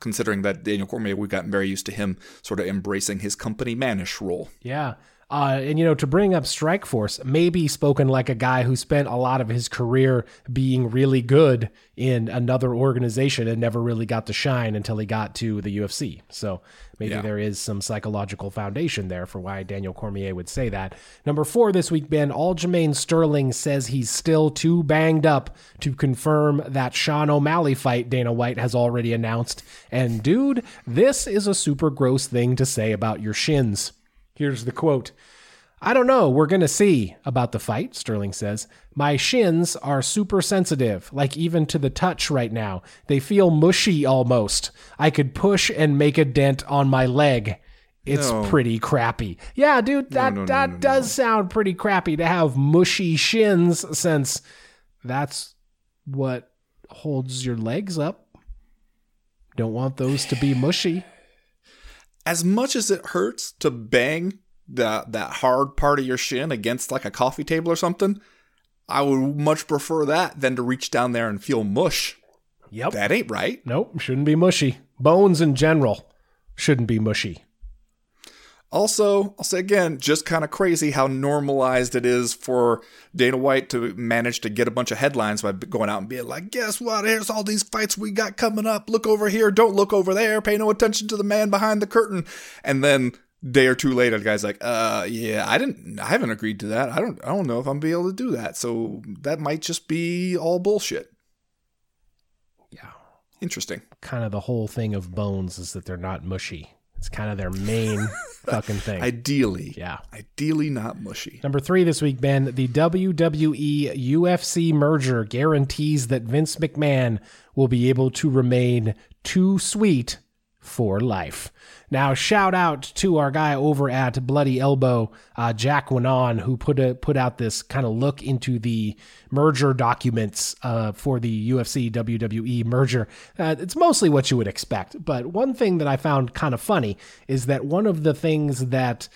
considering that Daniel Cormier, we've gotten very used to him sort of embracing his company manish role. Yeah. Uh, and you know, to bring up Strikeforce, maybe spoken like a guy who spent a lot of his career being really good in another organization and never really got to shine until he got to the UFC. So maybe Yeah. there is some psychological foundation there for why Daniel Cormier would say that. Number four this week, Ben Aljamain Sterling says he's still too banged up to confirm that Sean O'Malley fight Dana White has already announced. And dude, this is a super gross thing to say about your shins. Here's the quote. I don't know. We're going to see about the fight, Sterling says. My shins are super sensitive, like even to the touch right now. They feel mushy almost. I could push and make a dent on my leg. It's No. pretty crappy. Yeah, dude, that no, no, that does sound pretty crappy to have mushy shins since that's what holds your legs up. Don't want those to be mushy. As much as it hurts to bang that that hard part of your shin against like a coffee table or something, I would much prefer that than to reach down there and feel mush. Yep. That ain't right. Nope, shouldn't be mushy. Bones in general shouldn't be mushy. Also, I'll say again, just kind of crazy how normalized it is for Dana White to manage to get a bunch of headlines by going out and being like, guess what? Here's all these fights we got coming up. Look over here. Don't look over there. Pay no attention to the man behind the curtain. And then day or two later, the guy's like, uh, yeah, I didn't, I haven't agreed to that. I don't, I don't know if I'm be able to do that. So that might just be all bullshit. Yeah. Interesting. Kind of the whole thing of bones is that they're not mushy. It's kind of their main fucking thing. Ideally. yeah. Ideally not mushy. Number three this week, Ben, the WWE UFC merger guarantees that Vince McMahon will be able to remain too sweet for life. Now, shout out to our guy over at Bloody Elbow, uh, Jack Winan, who put a, put out this kind of look into the merger documents uh, for the UFC WWE merger. Uh, it's mostly what you would expect, but one thing that I found kind of funny is that one of the things that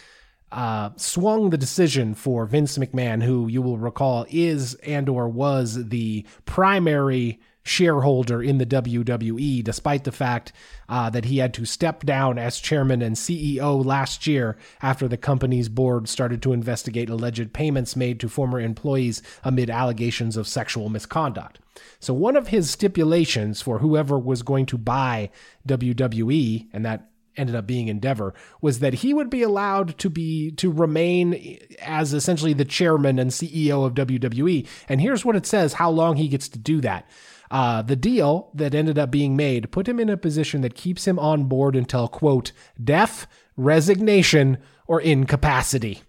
uh, swung the decision for Vince McMahon, who you will recall is and or was the primary shareholder in the WWE, despite the fact uh, that he had to step down as chairman and CEO last year after the company's board started to investigate alleged payments made to former employees amid allegations of sexual misconduct. So, one of his stipulations for whoever was going to buy WWE, and that ended up being Endeavor, was that he would be allowed to be to remain as essentially the chairman and CEO of WWE. And here's what it says: how long he gets to do that. Uh, the deal that ended up being made put him in a position that keeps him on board until quote death, resignation, or incapacity.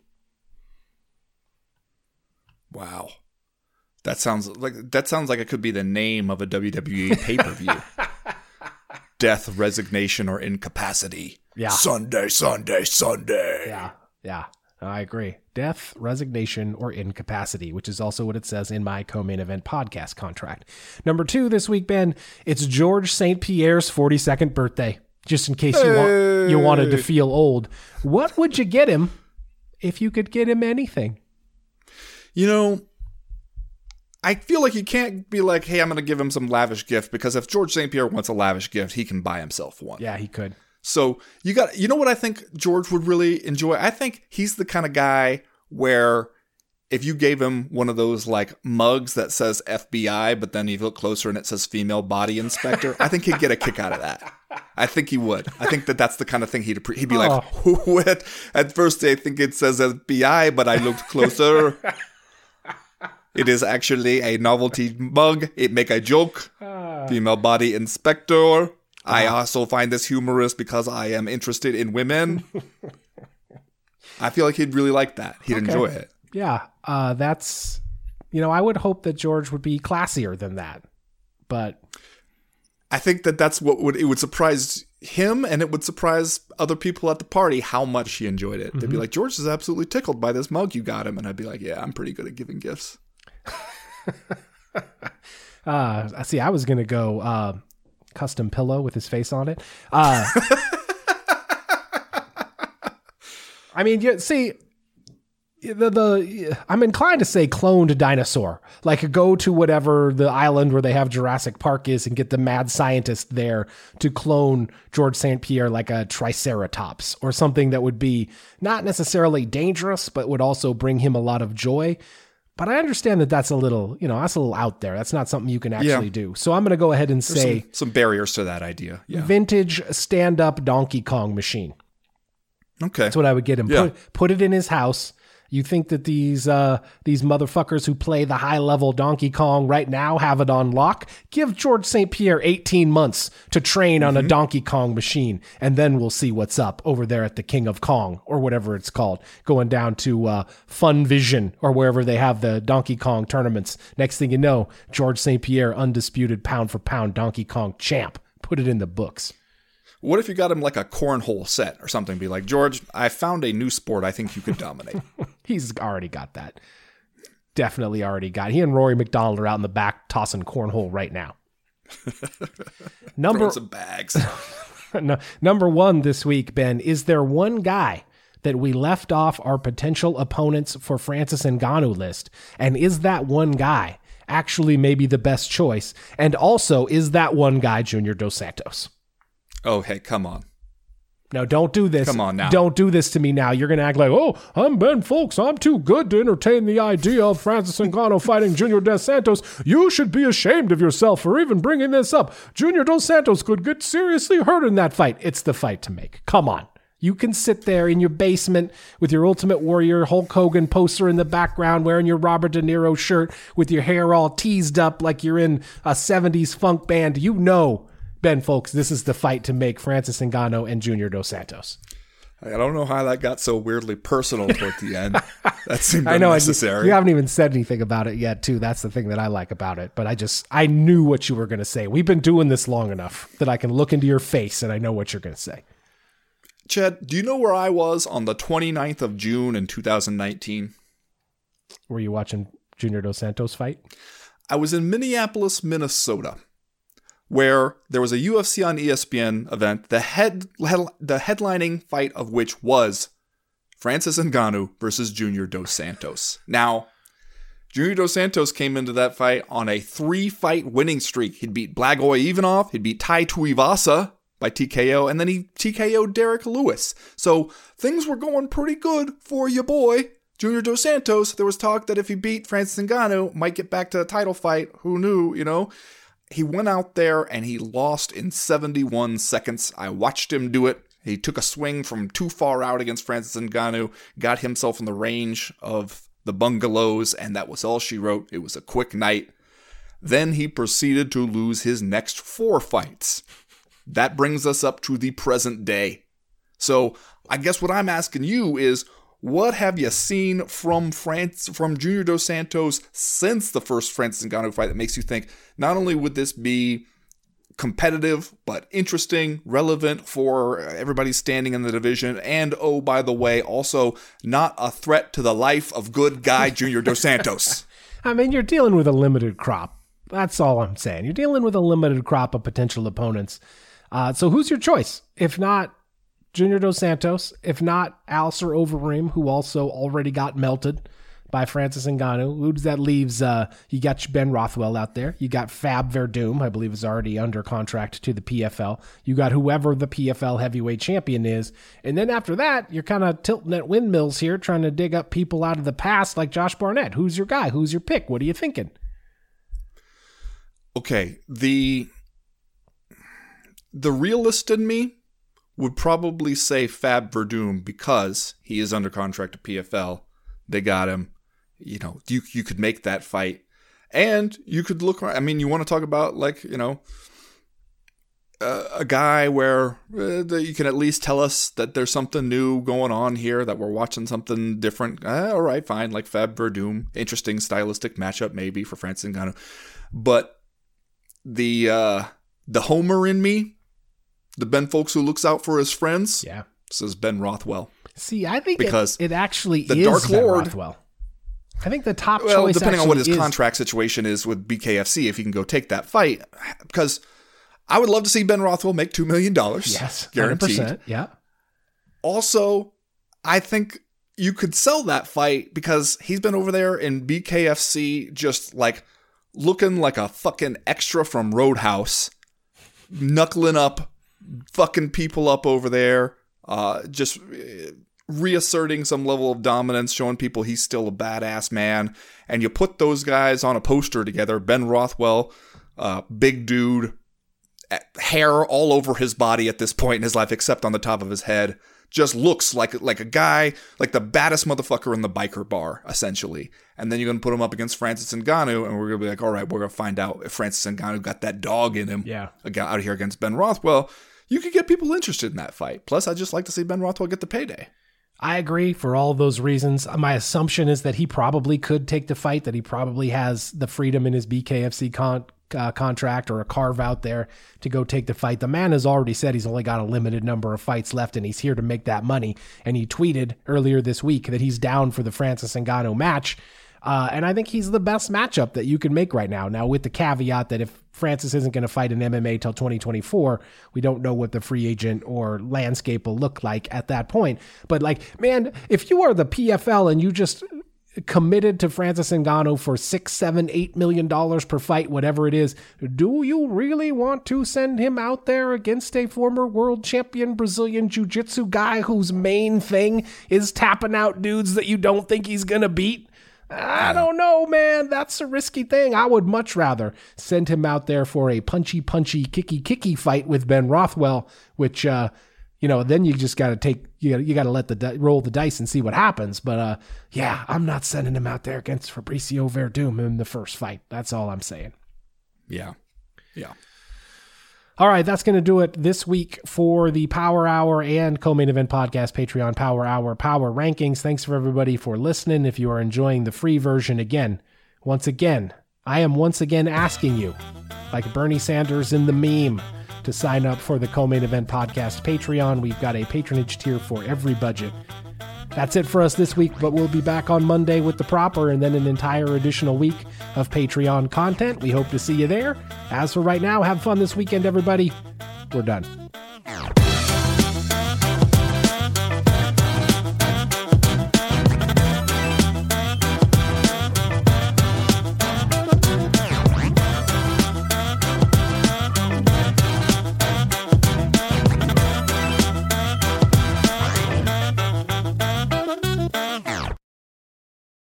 Wow. That sounds like that sounds like it could be the name of a WWE pay-per-view. Death, resignation, or incapacity. Yeah. Sunday, Sunday, Sunday. Yeah, yeah, I agree. Death, resignation, or incapacity, which is also what it says in my co-main event podcast contract. Number two this week, Ben, it's George St. Pierre's 42nd birthday. Just in case you want, you wanted to feel old, what would you get him if you could get him anything? You know, I feel like you can't be like, "Hey, I'm going to give him some lavish gift," because if George St. Pierre wants a lavish gift, he can buy himself one. Yeah, he could. So you got, you know what I think George would really enjoy? I think he's the kind of guy where if you gave him one of those like mugs that says FBI, but then you look closer and it says female body inspector, I think he'd get a kick out of that. I think he would. I think that that's the kind of thing he'd he'd be like, oh. "What?" At first, I think it says FBI, but I looked closer. it is actually a novelty mug. It make a joke. Ah. Female body inspector. I also find this humorous because I am interested in women. I feel like he'd really like that. He'd enjoy it. Yeah, uh, that's you know I would hope that George would be classier than that, but I think that that's what would it would surprise him and it would surprise other people at the party how much he enjoyed it. They'd be like, George is absolutely tickled by this mug you got him, and I'd be like, Yeah, I'm pretty good at giving gifts. Uh, I see. I was gonna go uh, custom pillow with his face on it. Uh, I mean, you see, the the I'm inclined to say cloned dinosaur. Like go to whatever the island where they have Jurassic Park is and get the mad scientist there to clone George St. Pierre like a triceratops or something that would be not necessarily dangerous but would also bring him a lot of joy. But I understand that that's a little, you know, that's a little out there. That's not something you can actually Yeah. do. So I'm going to go ahead and There's say some, some barriers to that idea. Yeah. vintage stand-up Donkey Kong machine. Okay. That's what I would get him. Yeah. Put put it in his house. You think that these uh, these motherfuckers who play the high level Donkey Kong right now have it on lock? Give George St. Pierre 18 months to train on a Donkey Kong machine, and then we'll see what's up over there at the King of Kong or whatever it's called, going down to uh, Fun Vision or wherever they have the Donkey Kong tournaments. Next thing you know, George St. Pierre, undisputed pound for pound Donkey Kong champ. Put it in the books. What if you got him like a cornhole set or something? Be like, George, I found a new sport I think you could dominate. He's already got that. Definitely already got. He and Rory MacDonald are out in the back tossing cornhole right now. number some bags. no, number one this week, Ben. Is there one guy that we left off our potential opponents for Francis and Ngannou list, and is that one guy actually maybe the best choice? And also, is that one guy Junior Dos Santos? Oh, hey, come on. No, don't do this. Come on now. Don't do this to me now. You're going to act like, oh, I'm Ben Fowlkes. I'm too good to entertain the idea of Francis Ngannou fighting Junior Dos Santos. You should be ashamed of yourself for even bringing this up. Junior Dos Santos could get seriously hurt in that fight. It's the fight to make. Come on. You can sit there in your basement with your Ultimate Warrior Hulk Hogan poster in the background, wearing your Robert De Niro shirt with your hair all teased up like you're in a 70s funk band. You know, Ben Fowlkes, this is the fight to make Francis Ngannou and Junior Dos Santos. I don't know how that got so weirdly personal toward the end. That seemed I know and you, unnecessary. you haven't even said anything about it yet, too. That's the thing that I like about it. But I just I knew what you were going to say. We've been doing this long enough that I can look into your face and I know what you're going to say. Chad, do you know where I was on the 29th of June in 2019? Were you watching Junior Dos Santos fight? I was in Minneapolis, Minnesota, where there was a UFC on ESPN event, the head, head the headlining fight of which was Francis Ngannou versus Junior Dos Santos. Now, Junior Dos Santos came into that fight on a three-fight winning streak. He'd beat Blagoy Ivanov, he'd beat Tai Tuivasa by TKO, and then he TKO'd Derrick Lewis. So things were going pretty good for your boy. Junior Dos Santos, there was talk that if he beat Francis Ngannou, might get back to a title fight. Who knew, you know? He went out there and he lost in 71 seconds. I watched him do it. He took a swing from too far out against Francis Ngannou, got himself in the range of the bungalows, and that was all she wrote. It was a quick night. Then he proceeded to lose his next four fights. That brings us up to the present day. So I guess what I'm asking you is what have you seen from France from Junior Dos Santos since the first Francis Ngannou fight that makes you think not only would this be competitive but interesting, relevant for everybody standing in the division, and oh by the way, also not a threat to the life of good guy Junior Dos Santos. I mean, you're dealing with a limited crop. That's all I'm saying. You're dealing with a limited crop of potential opponents. Uh, so who's your choice? If not Junior Dos Santos, if not Alistair Overeem, who also already got melted by Francis Ngannou. Who does that leaves? Uh, you got Ben Rothwell out there. You got Fab Werdum, I believe is already under contract to the PFL. You got whoever the PFL heavyweight champion is. And then after that, you're kind of tilting at windmills here, trying to dig up people out of the past like Josh Barnett. Who's your guy? Who's your pick? What are you thinking? Okay, the the realist in me would probably say Fab Werdum because he is under contract to PFL. They got him. You know, you you could make that fight, and you could look. I mean, you want to talk about like you know uh, a guy where uh, you can at least tell us that there's something new going on here, that we're watching something different. Uh, all right, fine, like Fab Werdum, interesting stylistic matchup maybe for Francis Ngannou, but the uh, the Homer in me, the Ben Fowlkes who looks out for his friends, Yeah. says Ben Rothwell. See, I think Because it, it actually the is Dark Ben Rothwell. I think the top Well, choice depending on what his is- contract situation is with BKFC, if he can go take that fight, because I would love to see Ben Rothwell make two million dollars. Yes, guaranteed. 100%. Yeah. Also, I think you could sell that fight because he's been over there in BKFC just like looking like a fucking extra from Roadhouse, knuckling up fucking people up over there, uh, just uh, reasserting some level of dominance, showing people he's still a badass man. And you put those guys on a poster together Ben Rothwell, uh, big dude, hair all over his body at this point in his life, except on the top of his head. Just looks like like a guy, like the baddest motherfucker in the biker bar, essentially. And then you're gonna put him up against Francis Ngannou, and we're gonna be like, all right, we're gonna find out if Francis Ngannou got that dog in him. Yeah. out here against Ben Rothwell. You could get people interested in that fight. Plus, I just like to see Ben Rothwell get the payday. I agree for all those reasons. My assumption is that he probably could take the fight, that he probably has the freedom in his BKFC con- uh, contract or a carve out there to go take the fight. The man has already said he's only got a limited number of fights left and he's here to make that money. And he tweeted earlier this week that he's down for the Francis Ngannou match. Uh, and I think he's the best matchup that you can make right now. Now, with the caveat that if Francis isn't going to fight in MMA till 2024, we don't know what the free agent or landscape will look like at that point. But, like, man, if you are the PFL and you just committed to Francis Ngannou for six, seven, eight million dollars per fight, whatever it is, do you really want to send him out there against a former world champion Brazilian Jiu Jitsu guy whose main thing is tapping out dudes that you don't think he's gonna beat? I don't know, man. That's a risky thing. I would much rather send him out there for a punchy, punchy, kicky, kicky fight with Ben Rothwell, which, uh, you know, then you just got to take you got you to let the di- roll the dice and see what happens. But uh, yeah, I'm not sending him out there against Fabricio Werdum in the first fight. That's all I'm saying. Yeah, yeah. All right, that's going to do it this week for the Power Hour and co-main event podcast Patreon Power Hour Power Rankings. Thanks for everybody for listening. If you are enjoying the free version again, once again, I am once again asking you, like Bernie Sanders in the meme, to sign up for the co-main event podcast Patreon. We've got a patronage tier for every budget. That's it for us this week, but we'll be back on Monday with the proper and then an entire additional week of Patreon content. We hope to see you there. As for right now, have fun this weekend, everybody. We're done.